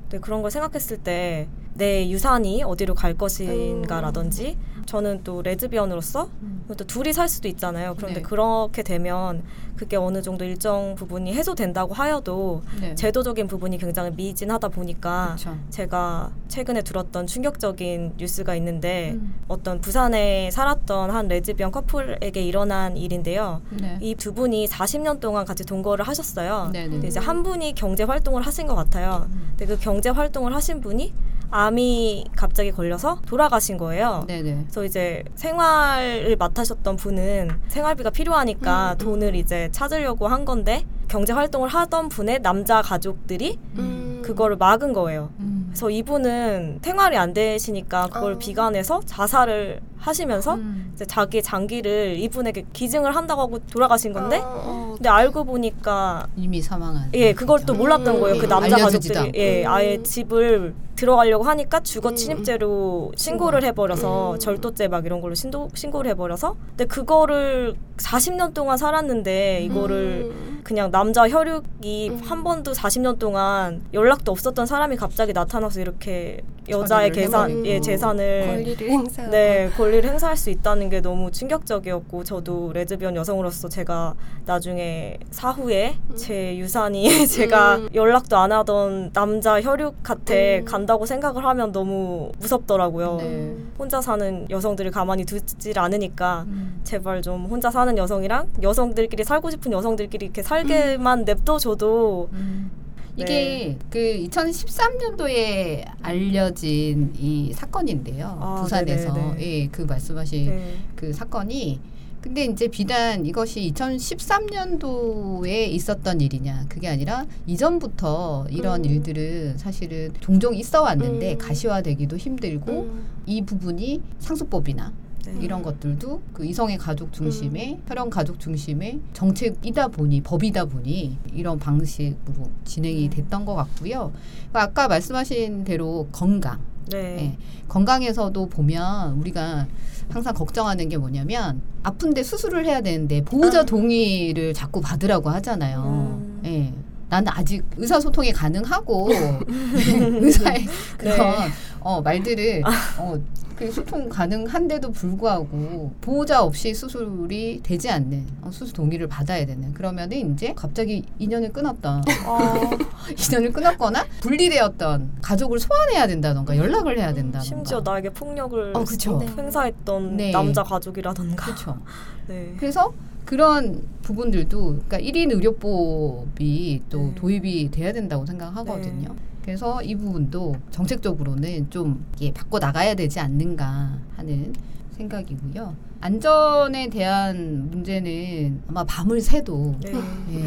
근데 그런 걸 생각했을 때 내 유산이 어디로 갈 것인가라든지 저는 또 레즈비언으로서 또 둘이 살 수도 있잖아요. 그런데 네. 그렇게 되면 그게 어느 정도 일정 부분이 해소된다고 하여도 네. 제도적인 부분이 굉장히 미진하다 보니까 그렇죠. 제가 최근에 들었던 충격적인 뉴스가 있는데 음. 어떤 부산에 살았던 한 레즈비언 커플에게 일어난 일인데요. 네. 이두 분이 40년 동안 같이 동거를 하셨어요. 네네. 근데 이제 한 분이 경제 활동을 하신 것 같아요. 근데 그 경제 활동을 하신 분이 암이 갑자기 걸려서 돌아가신 거예요. 네네. 그래서 이제 생활을 맡으셨던 분은 생활비가 필요하니까 음, 돈을 이제 찾으려고 한 건데 경제 활동을 하던 분의 남자 가족들이 음. 그거를 막은 거예요. 음. 그래서 이분은 생활이 안 되시니까 그걸 아. 비관해서 자살을 하시면서 음. 이제 자기 장기를 이분에게 기증을 한다고 하고 돌아가신 건데 어, 근데 알고 보니까 이미 사망한. 예 그걸 또 몰랐던 음, 거예요 그 음. 남자 가족들이 예 않고. 아예 집을 들어가려고 하니까 주거 음. 침입죄로 신고를 해버려서 음. 절도죄 막 이런 걸로 신도, 신고를 해버려서 근데 그거를 40년 동안 살았는데 이거를 음. 그냥 남자 혈육이 음. 한 번도 40년 동안 연락도 없었던 사람이 갑자기 나타나서 이렇게 여자의 계산. 예 재산을 권리를 행사하고 네, 권리를 행사할 수 있다는 게 너무 충격적이었고 저도 레즈비언 여성으로서 제가 나중에 사후에 제 유산이 [laughs] 제가 음. 연락도 안 하던 남자 혈육한테 음. 간다고 생각을 하면 너무 무섭더라고요. 네. 혼자 사는 여성들을 가만히 두질 않으니까 음. 제발 좀 혼자 사는 여성이랑 여성들끼리 살고 싶은 여성들끼리 이렇게 살게 만 냅둬줘도 음. 네. 이게 그 2013년도에 알려진 이 사건인데요. 아, 부산에서. 예, 그 말씀하신 네. 그 사건이 근데 이제 비단 이것이 2013년도에 있었던 일이냐 그게 아니라 이전부터 이런 음. 일들은 사실은 종종 있어 왔는데 음. 가시화되기도 힘들고 음. 이 부분이 상속법이나 네. 이런 것들도 그 이성의 가족 중심의 음. 혈연 가족 중심의 정책이다 보니 법이다 보니 이런 방식으로 진행이 음. 됐던 것 같고요. 그러니까 아까 말씀하신 대로 건강, 네. 예, 건강에서도 보면 우리가 항상 걱정하는 게 뭐냐면 아픈데 수술을 해야 되는데 보호자 아. 동의를 자꾸 받으라고 하잖아요. 음. 예. 나는 아직 의사소통이 가능하고 [laughs] [laughs] 의사의 그런 어, 말들을 어, 그 소통 가능한데도 불구하고 보호자 없이 수술이 되지 않는 어, 수술 동의를 받아야 되는 그러면은 이제 갑자기 인연을 끊었던 아, [laughs] 인연을 끊었거나 분리되었던 가족을 소환해야 된다던가 연락을 해야 된다던가 심지어 나에게 폭력을 어, 그쵸. 행사했던 네. 남자 가족이라던가. 그렇죠. [laughs] 네. 그래서 그런 부분들도 그러니까 1인 의료법이 또 네. 도입이 돼야 된다고 생각하거든요. 그래서 이 부분도 정책적으로는 좀 이게 바꿔 나가야 되지 않는가 하는 생각이고요. 안전에 대한 문제는 아마 밤을 새도 네. 예,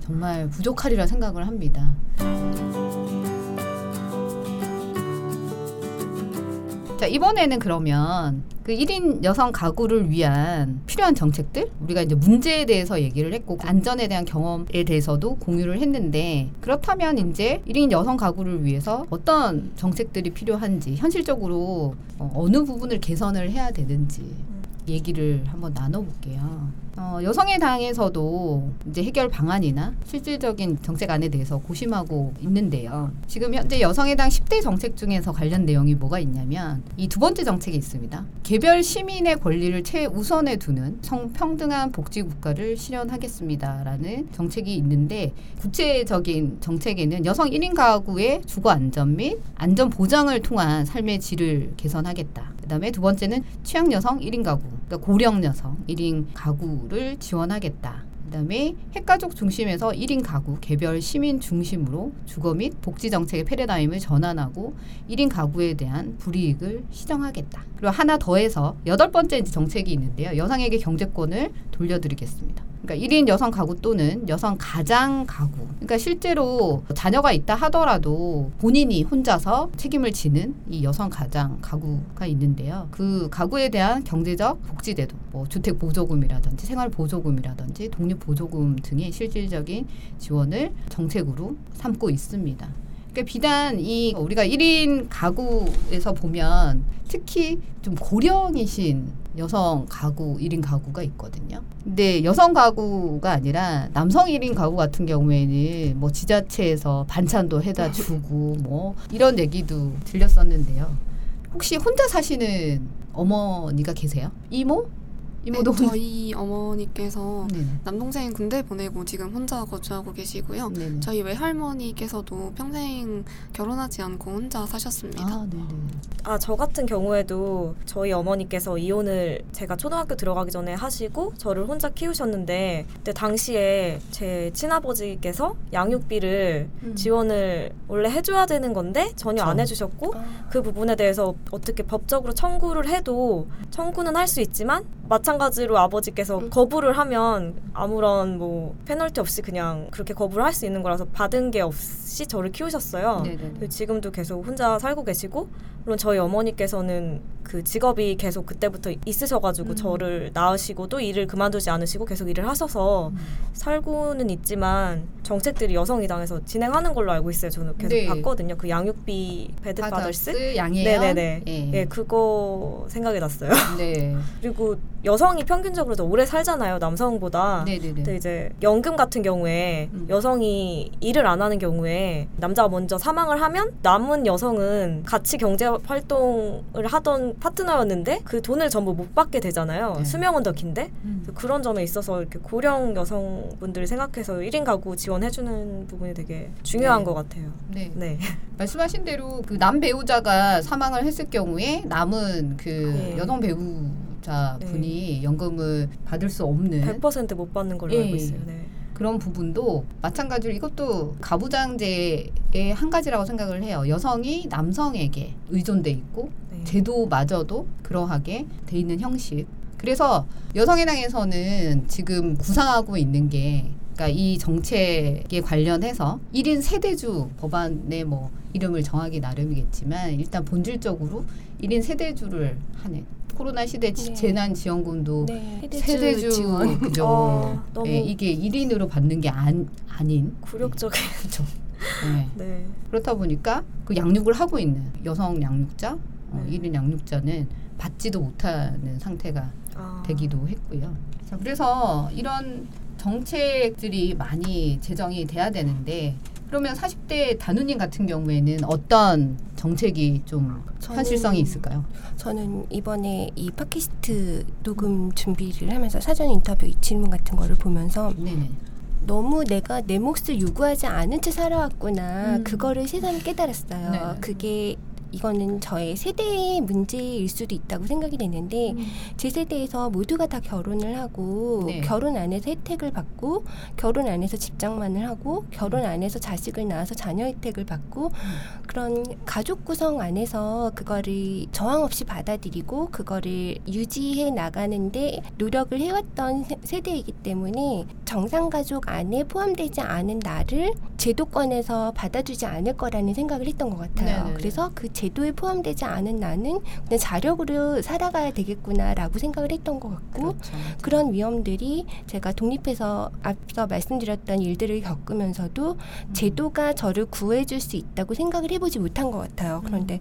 정말 부족하리라 생각을 합니다. 자, 이번에는 그러면 그 1인 여성 가구를 위한 필요한 정책들 우리가 이제 문제에 대해서 얘기를 했고 안전에 대한 경험에 대해서도 공유를 했는데 그렇다면 이제 1인 여성 가구를 위해서 어떤 정책들이 필요한지 현실적으로 어, 어느 부분을 개선을 해야 되는지 얘기를 한번 나눠 볼게요. 어, 여성의 당에서도 이제 해결 방안이나 실질적인 정책안에 대해서 고심하고 있는데요. 지금 현재 여성의 당 10대 정책 중에서 관련 내용이 뭐가 있냐면 이 두 번째 정책이 있습니다. 개별 시민의 권리를 최우선에 두는 성평등한 복지 국가를 실현하겠습니다라는 정책이 있는데 구체적인 정책에는 여성 1인 가구의 주거 안전 및 안전 보장을 통한 삶의 질을 개선하겠다. 그다음에 두 번째는 취약 여성 1인 가구, 그러니까 고령 여성 1인 가구를 지원하겠다. 그다음에 핵가족 중심에서 1인 가구, 개별 시민 중심으로 주거 및 복지 정책의 패러다임을 전환하고 1인 가구에 대한 불이익을 시정하겠다. 그리고 하나 더해서 여덟 번째 정책이 있는데요. 여성에게 경제권을 돌려드리겠습니다. 그러니까 1인 여성 가구 또는 여성 가장 가구. 그러니까 실제로 자녀가 있다 하더라도 본인이 혼자서 책임을 지는 이 여성 가장 가구가 있는데요. 그 가구에 대한 경제적 복지제도, 뭐 주택 보조금이라든지 생활 보조금이라든지 독립 보조금 등의 실질적인 지원을 정책으로 삼고 있습니다. 그러니까 비단 이 우리가 1인 가구에서 보면 특히 좀 고령이신 여성 가구 1인 가구가 있거든요. 근데 여성 가구가 아니라 남성 1인 가구 같은 경우에는 뭐 지자체에서 반찬도 해다 [laughs] 주고 뭐 이런 얘기도 들렸었는데요. 혹시 혼자 사시는 어머니가 계세요? 이모? 이모도 네, 저희 어머니께서 네네. 남동생 군대 보내고 지금 혼자 거주하고 계시고요. 네네. 저희 외할머니께서도 평생 결혼하지 않고 혼자 사셨습니다. 아, 네네. 아, 저 같은 경우에도 저희 어머니께서 이혼을 제가 초등학교 들어가기 전에 하시고 저를 혼자 키우셨는데 그때 당시에 제 친아버지께서 양육비를 음. 지원을 원래 해줘야 되는 건데 전혀 안 그쵸. 해주셨고 그 부분에 대해서 어떻게 법적으로 청구를 해도 청구는 할 수 있지만 마찬가지로 아버지께서 음. 거부를 하면 아무런 뭐 페널티 없이 그냥 그렇게 거부를 할 수 있는 거라서 받은 게 없이 저를 키우셨어요. 네네. 그리고 지금도 계속 혼자 살고 계시고 물론 저희 어머니께서는 그 직업이 계속 그때부터 있으셔가지고 음. 저를 낳으시고도 일을 그만두지 않으시고 계속 일을 하셔서 음. 살고는 있지만 정책들이 여성이당에서 진행하는 걸로 알고 있어요. 저는 계속 네. 봤거든요. 그 양육비 배드 파더스. 파더스 양해연. 네네네. 예. 예, 그거 생각이 났어요. [laughs] 네. 그리고 여성이 평균적으로 더 오래 살잖아요, 남성보다. 네네네. 근데 이제 연금 같은 경우에 음. 여성이 일을 안 하는 경우에 남자가 먼저 사망을 하면 남은 여성은 같이 경제 활동을 하던 파트너였는데 그 돈을 전부 못 받게 되잖아요. 네. 수명은 더 긴데 음. 그런 점에 있어서 이렇게 고령 여성분들을 생각해서 1인 가구 지원해주는 부분이 되게 중요한 네. 것 같아요. 네. 네. [laughs] 말씀하신 대로 그 남 배우자가 사망을 했을 경우에 남은 그 네. 여성 배우자 네. 분이 연금을 받을 수 없는 100%못 받는 걸로 예. 알고 있어요. 네. 그런 부분도 마찬가지로 이것도 가부장제의 한 가지라고 생각을 해요. 여성이 남성에게 의존돼 있고 네. 제도마저도 그러하게 돼 있는 형식. 그래서 여성의당에서는 지금 구상하고 있는 게 그러니까 이 정책에 관련해서 1인 세대주 법안의 뭐 이름을 정하기 나름이겠지만 일단 본질적으로 1인 세대주를 하는 코로나 시대 지- 네. 재난 지원금도 네. 세대주 지원. 그죠. 어, 너무 예, 이게 1인으로 받는 게 안, 아닌 굴욕적인. 그렇죠. 네. [laughs] 네. 그렇다 보니까 그 양육을 하고 있는 여성 양육자, 어, 네. 1인 양육자는 받지도 못하는 상태가 아. 되기도 했고요. 자, 그래서 이런 정책들이 많이 제정이 돼야 되는데 그러면 40대 단우님 같은 경우에는 어떤 정책이 좀 저는- 현실성이 있을까요? 저는 이번에 이 팟캐스트 녹음 준비를 하면서 사전 인터뷰 이 질문 같은 거를 보면서 네네. 너무 내가 내 몫을 요구하지 않은 채 살아왔구나 음. 그거를 새삼 깨달았어요. 네. 그게 이거는 저의 세대의 문제일 수도 있다고 생각이 되는데 음. 제 세대에서 모두가 다 결혼을 하고 네. 결혼 안에서 혜택을 받고 결혼 안에서 집장만을 하고 결혼 안에서 자식을 낳아서 자녀 혜택을 받고 그런 가족 구성 안에서 그거를 저항 없이 받아들이고 그거를 유지해 나가는데 노력을 해왔던 세- 세대이기 때문에 정상 가족 안에 포함되지 않은 나를 제도권에서 받아주지 않을 거라는 생각을 했던 것 같아요. 네네네. 그래서 그 제 도에 포함되지 않은 나는 그냥 자력으로 살아가야 되겠구나라고 생각을 했던 것 같고 그렇죠. 그런 위험들이 제가 독립해서 앞서 말씀드렸던 일들을 겪으면서도 음. 제도가 저를 구해줄 수 있다고 생각을 해보지 못한 것 같아요. 그런데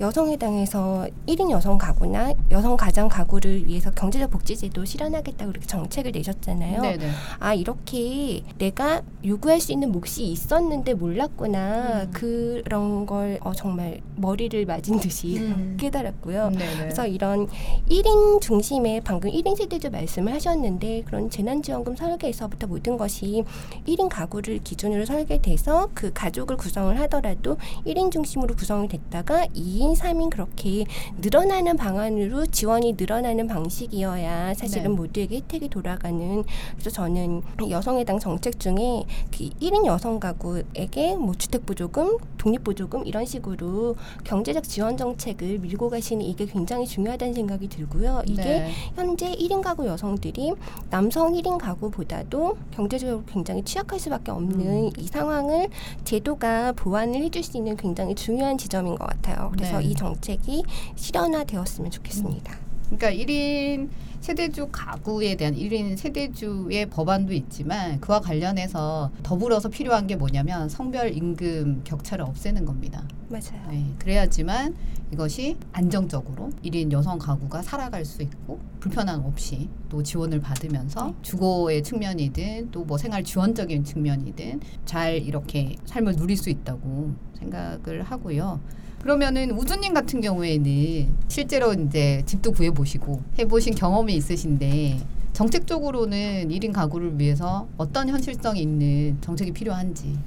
여성의당에서 1인 여성 가구나 여성 가장 가구를 위해서 경제적 복지제도 실현하겠다고 그렇게 정책을 내셨잖아요. 네네. 아 이렇게 내가 요구할 수 있는 몫이 있었는데 몰랐구나 음. 그런 걸 어, 정말 머리 오리를 맞은 듯이 음. 깨달았고요. 네네. 그래서 이런 1인 중심의 방금 1인 세대주 말씀을 하셨는데 그런 재난지원금 설계에서부터 모든 것이 1인 가구를 기준으로 설계돼서 그 가족을 구성을 하더라도 1인 중심으로 구성이 됐다가 2인, 3인 그렇게 늘어나는 방안으로 지원이 늘어나는 방식이어야 사실은 네. 모두에게 혜택이 돌아가는 그래서 저는 여성의당 정책 중에 그 1인 여성 가구에게 뭐 주택 보조금, 독립 보조금 이런 식으로 경제적 지원 정책을 밀고 가시는 이게 굉장히 중요하다는 생각이 들고요. 이게 네. 현재 1인 가구 여성들이 남성 1인 가구보다도 경제적으로 굉장히 취약할 수밖에 없는 음. 이 상황을 제도가 보완을 해줄 수 있는 굉장히 중요한 지점인 것 같아요. 그래서 네. 이 정책이 실현화되었으면 좋겠습니다. 그러니까 1인 세대주 가구에 대한 1인 세대주의 법안도 있지만 그와 관련해서 더불어서 필요한 게 뭐냐면 성별 임금 격차를 없애는 겁니다. 맞아요. 네, 그래야지만 이것이 안정적으로 1인 여성 가구가 살아갈 수 있고 불편함 없이 또 지원을 받으면서 주거의 측면이든 또 뭐 생활 지원적인 측면이든 잘 이렇게 삶을 누릴 수 있다고 생각을 하고요. 그러면은 우주님 같은 경우에는 실제로 이제 집도 구해 보시고 해 보신 경험이 있으신데 정책적으로는 1인 가구를 위해서 어떤 현실성이 있는 정책이 필요한지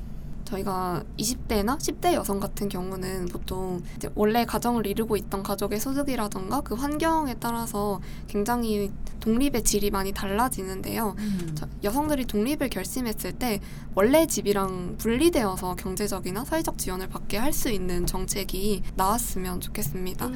저희가 20대나 10대 여성 같은 경우는 보통 원래 가정을 이루고 있던 가족의 소득이라던가 그 환경에 따라서 굉장히 독립의 질이 많이 달라지는데요. 저- 여성들이 독립을 결심했을 때 원래 집이랑 분리되어서 경제적이나 사회적 지원을 받게 할 수 있는 정책이 나왔으면 좋겠습니다.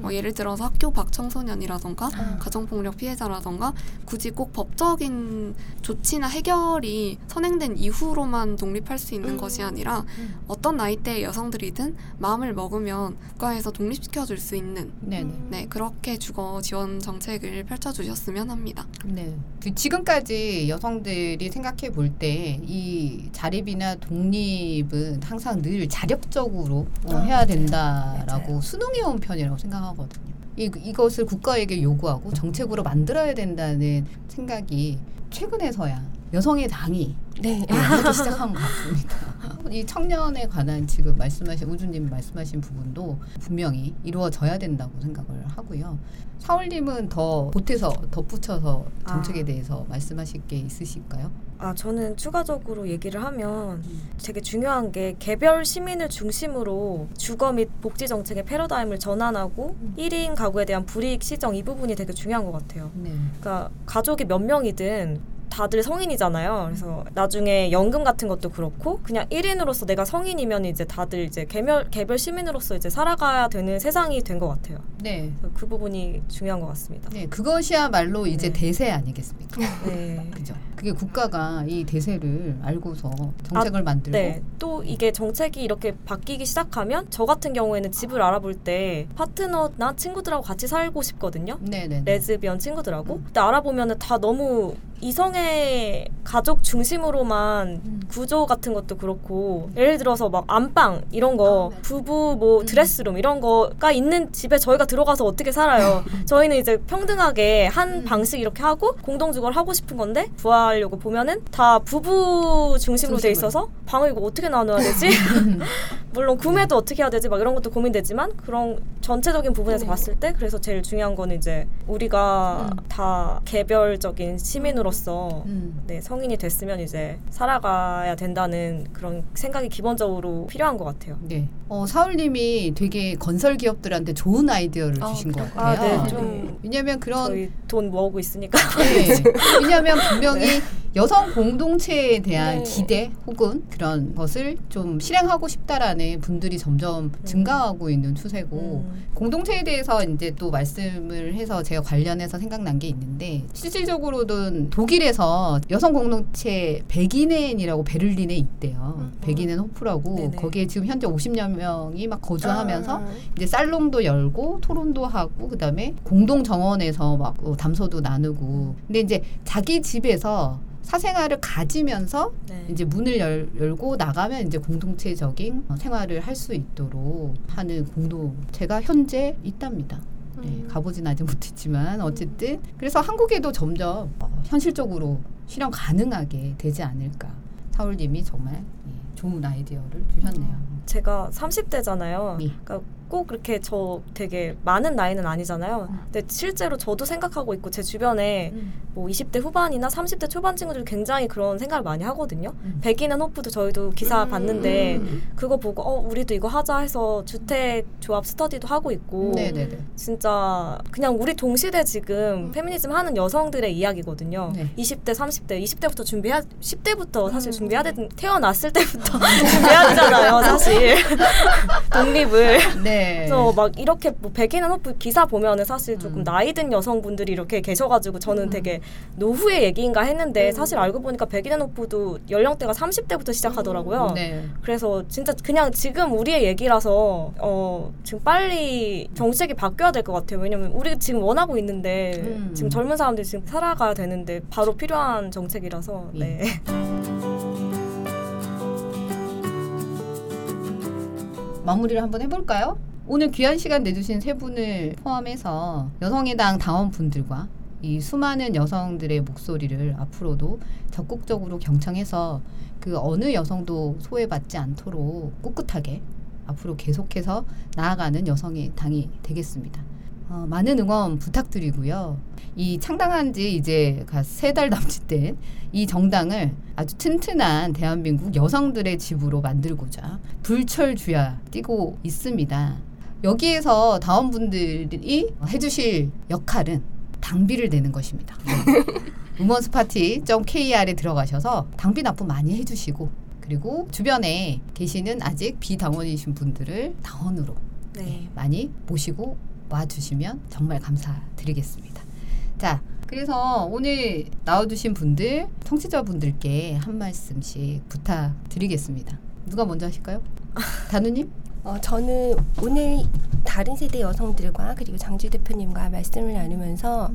뭐 예를 들어서 학교 밖 청소년이라던가 아. 가정폭력 피해자라던가 굳이 꼭 법적인 조치나 해결이 선행된 이후로만 독립할 수 있는 음. 것이 아니라 어떤 나이대의 여성들이든 마음을 먹으면 국가에서 독립시켜 줄 수 있는 네네. 네 그렇게 주거 지원 정책을 펼쳐 주셨으면 합니다. 네. 그 지금까지 여성들이 생각해 볼 때 이 자립이나 독립은 항상 늘 자력적으로 어, 아, 해야. 된다라고 맞아요. 수능해 온 편이라고 생각하거든요. 이, 이것을 국가에게 요구하고 정책으로 만들어야 된다는 생각이 최근에서야 여성의 당이 네. 네, 하기 시작한 것 같습니다. [laughs] 이 청년에 관한 지금 말씀하신 우주님 말씀하신 부분도 분명히 이루어져야 된다고 생각을 하고요. 사울님은 더 보태서 덧붙여서 정책에 아. 대해서 말씀하실 게 있으실까요? 아, 저는 추가적으로 얘기를 하면 되게 중요한 게 개별 시민을 중심으로 주거 및 복지 정책의 패러다임을 전환하고 1인 가구에 대한 불이익 시정 이 부분이 되게 중요한 것 같아요. 네. 그러니까 가족이 몇 명이든 다들 성인이잖아요. 그래서 나중에 연금 같은 것도 그렇고 그냥 1인으로서 내가 성인이면 이제 다들 이제 개별 개별 시민으로서 이제 살아가야 되는 세상이 된 것 같아요. 네. 그 부분이 중요한 것 같습니다. 네, 그것이야말로 이제 네. 대세 아니겠습니까? 네. [laughs] 그죠. 그게 국가가 이 대세를 알고서 정책을 만들고 네. 또 이게 정책이 이렇게 바뀌기 시작하면 저 같은 경우에는 집을 알아볼 때 파트너나 친구들하고 같이 살고 싶거든요. 네 네. 레즈비언 친구들하고. 음. 근데 알아보면은 다 너무 이성의 가족 중심으로만 음. 구조 같은 것도 그렇고 예를 들어서 막 안방 이런 거 아, 맞아. 부부 뭐 음. 드레스룸 이런 거가 있는 집에 저희가 들어가서 어떻게 살아요 [laughs] 저희는 이제 평등하게 한 음. 방식 이렇게 하고 공동 주거를 하고 싶은 건데 구하려고 보면은 다 부부 중심으로 돼. 있어서 방을 이거 어떻게 나눠야 되지 [laughs] [laughs] 물론 구매도 어떻게 해야 되지 막 이런 것도 고민되지만 그런 전체적인 부분에서 네. 봤을 때 그래서 제일 중요한 거는 이제 우리가 음. 다 개별적인 시민으로서 음. 네, 성인이 됐으면 이제 살아가야 된다는 그런 생각이 기본적으로 필요한 것 같아요. 네. 어, 사울님이 되게 건설 기업들한테 좋은 아이디어를 아, 주신 것 그래요? 아, 같아요. 네, 좀 왜냐하면 그런 저희 돈 모으고 있으니까. 네. [laughs] 왜냐하면 분명히 여성 공동체에 대한 네. 기대 혹은 그런 것을 좀 실행하고 싶다라는 분들이 점점 증가하고 있는 추세고 음. 공동체에 대해서 이제 또 말씀을 해서 제가 관련해서 생각난 게 있는데 실질적으로는 독일에서 여성 공동체 백인엔이라고 베를린에 있대요. 음. 백인엔 호프라고 네네. 거기에 지금 현재 50여 명이 막 거주하면서 아. 이제 살롱도 열고 토론도 하고 그다음에 공동 정원에서 막 어, 담소도 나누고 근데 이제 자기 집에서 사생활을 가지면서 네. 이제 문을 열, 열고 나가면 이제 공동체적인 어, 생활을 할 수 있도록 하는 공동체가 현재 있답니다. 네, 음. 가보진 아직 못했지만 어쨌든 그래서 한국에도 점점 어, 현실적으로 실현 가능하게 되지 않을까. 사울님이 정말 예, 좋은 아이디어를 주셨네요. 제가 30대잖아요. 네. 그러니까 꼭 그렇게 저 되게 많은 나이는 아니잖아요. 근데 실제로 저도 생각하고 있고 제 주변에 뭐 20대 후반이나 30대 초반 친구들이 굉장히 그런 생각을 많이 하거든요. 음. 백인은 호프도 저희도 기사 음. 봤는데 음. 그거 보고 어 우리도 이거 하자 해서 주택 조합 스터디도 하고 있고 네네네. 진짜 그냥 우리 동시대 지금 음. 페미니즘 하는 여성들의 이야기거든요. 네. 20대, 30대, 20대부터 준비해야 10대부터 사실 음. 준비해야 되 [laughs] 태어났을 때부터 [laughs] 준비해야 되잖아요, 사실. [laughs] 독립을. 네. 그래서 막 이렇게 뭐 백인은 호프 기사 보면은 사실 조금 음. 나이 든 여성분들이 이렇게 계셔가지고 저는 음. 되게 노후의 얘기인가 했는데 음. 사실 알고 보니까 백인은 호프도 연령대가 30대부터 시작하더라고요. 네. 그래서 진짜 그냥 지금 우리의 얘기라서 어 지금 빨리 정책이 바뀌어야 될 것 같아요. 왜냐면 우리 지금 원하고 있는데 음. 지금 젊은 사람들이 지금 살아가야 되는데 바로 필요한 정책이라서 예. 네. [laughs] 마무리를 한번 해볼까요? 오늘 귀한 시간 내주신 세 분을 포함해서 여성의당 당원분들과 이 수많은 여성들의 목소리를 앞으로도 적극적으로 경청해서 그 어느 여성도 소외받지 않도록 꿋꿋하게 앞으로 계속해서 나아가는 여성의 당이 되겠습니다. 어, 많은 응원 부탁드리고요. 이 창당한 지 이제 세 달 남짓 된 이 정당을 아주 튼튼한 대한민국 여성들의 집으로 만들고자 불철주야 뛰고 있습니다. 여기에서 다원분들이 해주실 역할은 당비를 내는 것입니다. [laughs] 우먼스파티.kr에 들어가셔서 당비 납부 많이 해주시고 그리고 주변에 계시는 아직 비당원이신 분들을 당원으로 네. 많이 모시고 와주시면 정말 감사드리겠습니다. 자, 그래서 오늘 나와주신 분들, 청취자분들께 한 말씀씩 부탁드리겠습니다. 누가 먼저 하실까요? [laughs] 단우님? 어, 저는 오늘 다른 세대 여성들과 그리고 장주 대표님과 말씀을 나누면서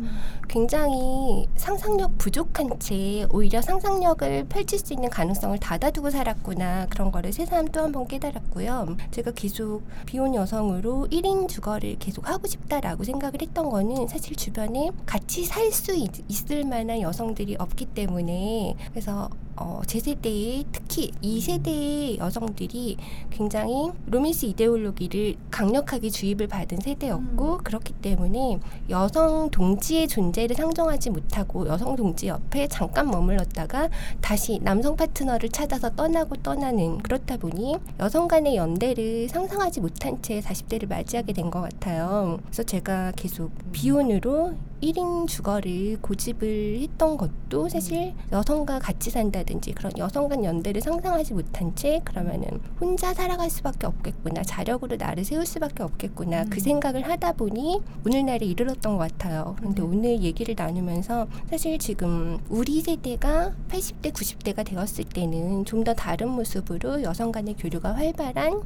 굉장히 상상력 부족한 채 오히려 상상력을 펼칠 수 있는 가능성을 닫아두고 살았구나 그런 거를 새삼 또 한 번 깨달았고요. 제가 계속 비혼 여성으로 1인 주거를 계속 하고 싶다라고 생각을 했던 거는 사실 주변에 같이 살 수 있을 만한 여성들이 없기 때문에 그래서 어, 제 세대에 특히 이 세대의 여성들이 굉장히 로맨스 이데올로기를 강력하게 주입을 받은 세대였고 그렇기 때문에 여성 동지의 존재를 상정하지 못하고 여성 동지 옆에 잠깐 머물렀다가 다시 남성 파트너를 찾아서 떠나고 떠나는 그렇다 보니 여성 간의 연대를 상상하지 못한 채 40대를 맞이하게 된 것 같아요. 그래서 제가 계속 비혼으로 1인 주거를 고집을 했던 것도 사실 여성과 같이 산다든지 그런 여성 간 연대를 상상하지 못한 채 그러면은 혼자 살아갈 수밖에 없겠구나 자력으로 나를 세울 수밖에 없겠구나 그 생각을 하다 보니 오늘날에 이르렀던 것 같아요. 그런데 오늘 얘기를 나누면서 사실 지금 우리 세대가 80대 90대가 되었을 때는 좀 더 다른 모습으로 여성 간의 교류가 활발한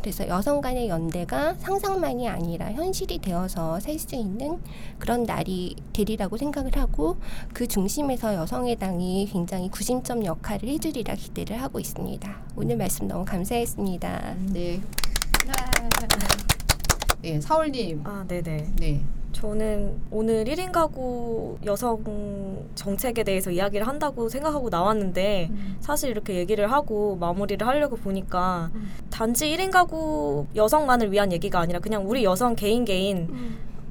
그래서 여성 간의 연대가 상상만이 아니라 현실이 되어서 살 수 있는 그런 날이 되리라고 생각을 하고 그 중심에서 여성의당이 굉장히 구심점 역할을 해주리라 기대를 하고 있습니다. 오늘 말씀 너무 감사했습니다. 네. 네, 사월님. 아, 네네. 네. 저는 오늘 1인 가구 여성 정책에 대해서 이야기를 한다고 생각하고 나왔는데 사실 이렇게 얘기를 하고 마무리를 하려고 보니까 단지 1인 가구 여성만을 위한 얘기가 아니라 그냥 우리 여성 개인 개인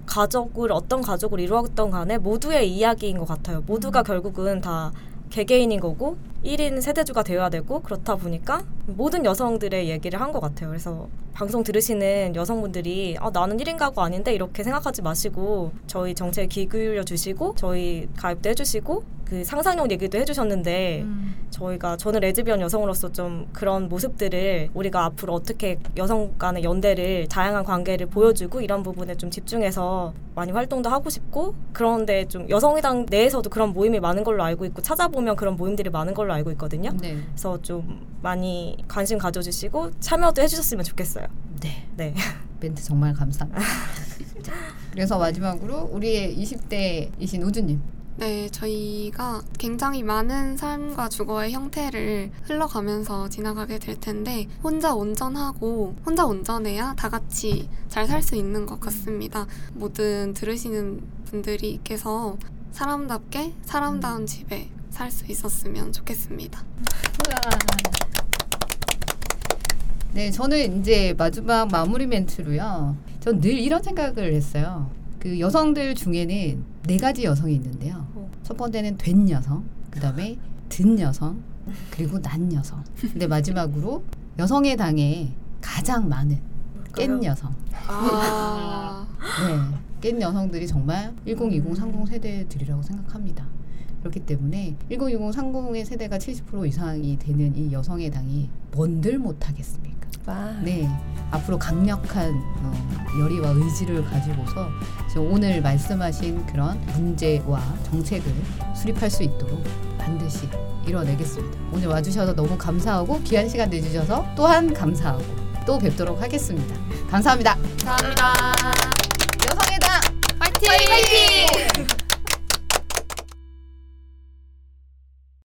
가족을 어떤 가족을 이루었던 간에 모두의 이야기인 것 같아요. 모두가 결국은 다 개개인인 거고 1인 세대주가 되어야 되고 그렇다 보니까 모든 여성들의 얘기를 한 것 같아요. 그래서 방송 들으시는 여성분들이 아, 나는 1인 가구 아닌데 이렇게 생각하지 마시고 저희 정책에 귀 기울여 주시고 저희 가입도 해주시고 그 상상력 얘기도 해주셨는데 저희가 저는 레즈비언 여성으로서 좀 그런 모습들을 우리가 앞으로 어떻게 여성 간의 연대를 다양한 관계를 보여주고 이런 부분에 좀 집중해서 많이 활동도 하고 싶고 그런데 좀 여성의당 내에서도 그런 모임이 많은 걸로 알고 있고 찾아보면 그런 모임들이 많은 걸로 알고 있거든요. 네. 그래서 좀 많이 관심 가져주시고 참여도 해주셨으면 좋겠어요. 네. 네. [laughs] 멘트 정말 감사합니다. 자, [laughs] 그래서 마지막으로 우리의 20대이신 우주님. 네, 저희가 굉장히 많은 삶과 주거의 형태를 흘러가면서 지나가게 될 텐데 혼자 온전하고 혼자 온전해야 다 같이 잘 살 수 있는 것 같습니다. 모든 들으시는 분들이께서 사람답게 사람다운 집에 살 수 있었으면 좋겠습니다. 네, 저는 이제 마지막 마무리 멘트로요. 전 늘 이런 생각을 했어요. 그 여성들 중에는 네 가지 여성이 있는데요. 어. 첫 번째는 된 여성, 그 다음에 든 여성, 그리고 난 여성. 근데 마지막으로 여성의 당에 가장 많은 깬 여성. 아, 네, 깬 여성들이 정말 1020, 30 세대들이라고 생각합니다. 그렇기 때문에 1960, 30의 세대가 70% 이상이 되는 이 여성의 당이 뭔들 못하겠습니까? 와. 네, 앞으로 강력한 어, 열의와 의지를 가지고서 오늘 말씀하신 그런 문제와 정책을 수립할 수 있도록 반드시 이뤄내겠습니다. 오늘 와주셔서 너무 감사하고 귀한 시간 내주셔서 또한 감사하고 또 뵙도록 하겠습니다. 감사합니다. 감사합니다. 여성의 당 파이팅! 파이팅!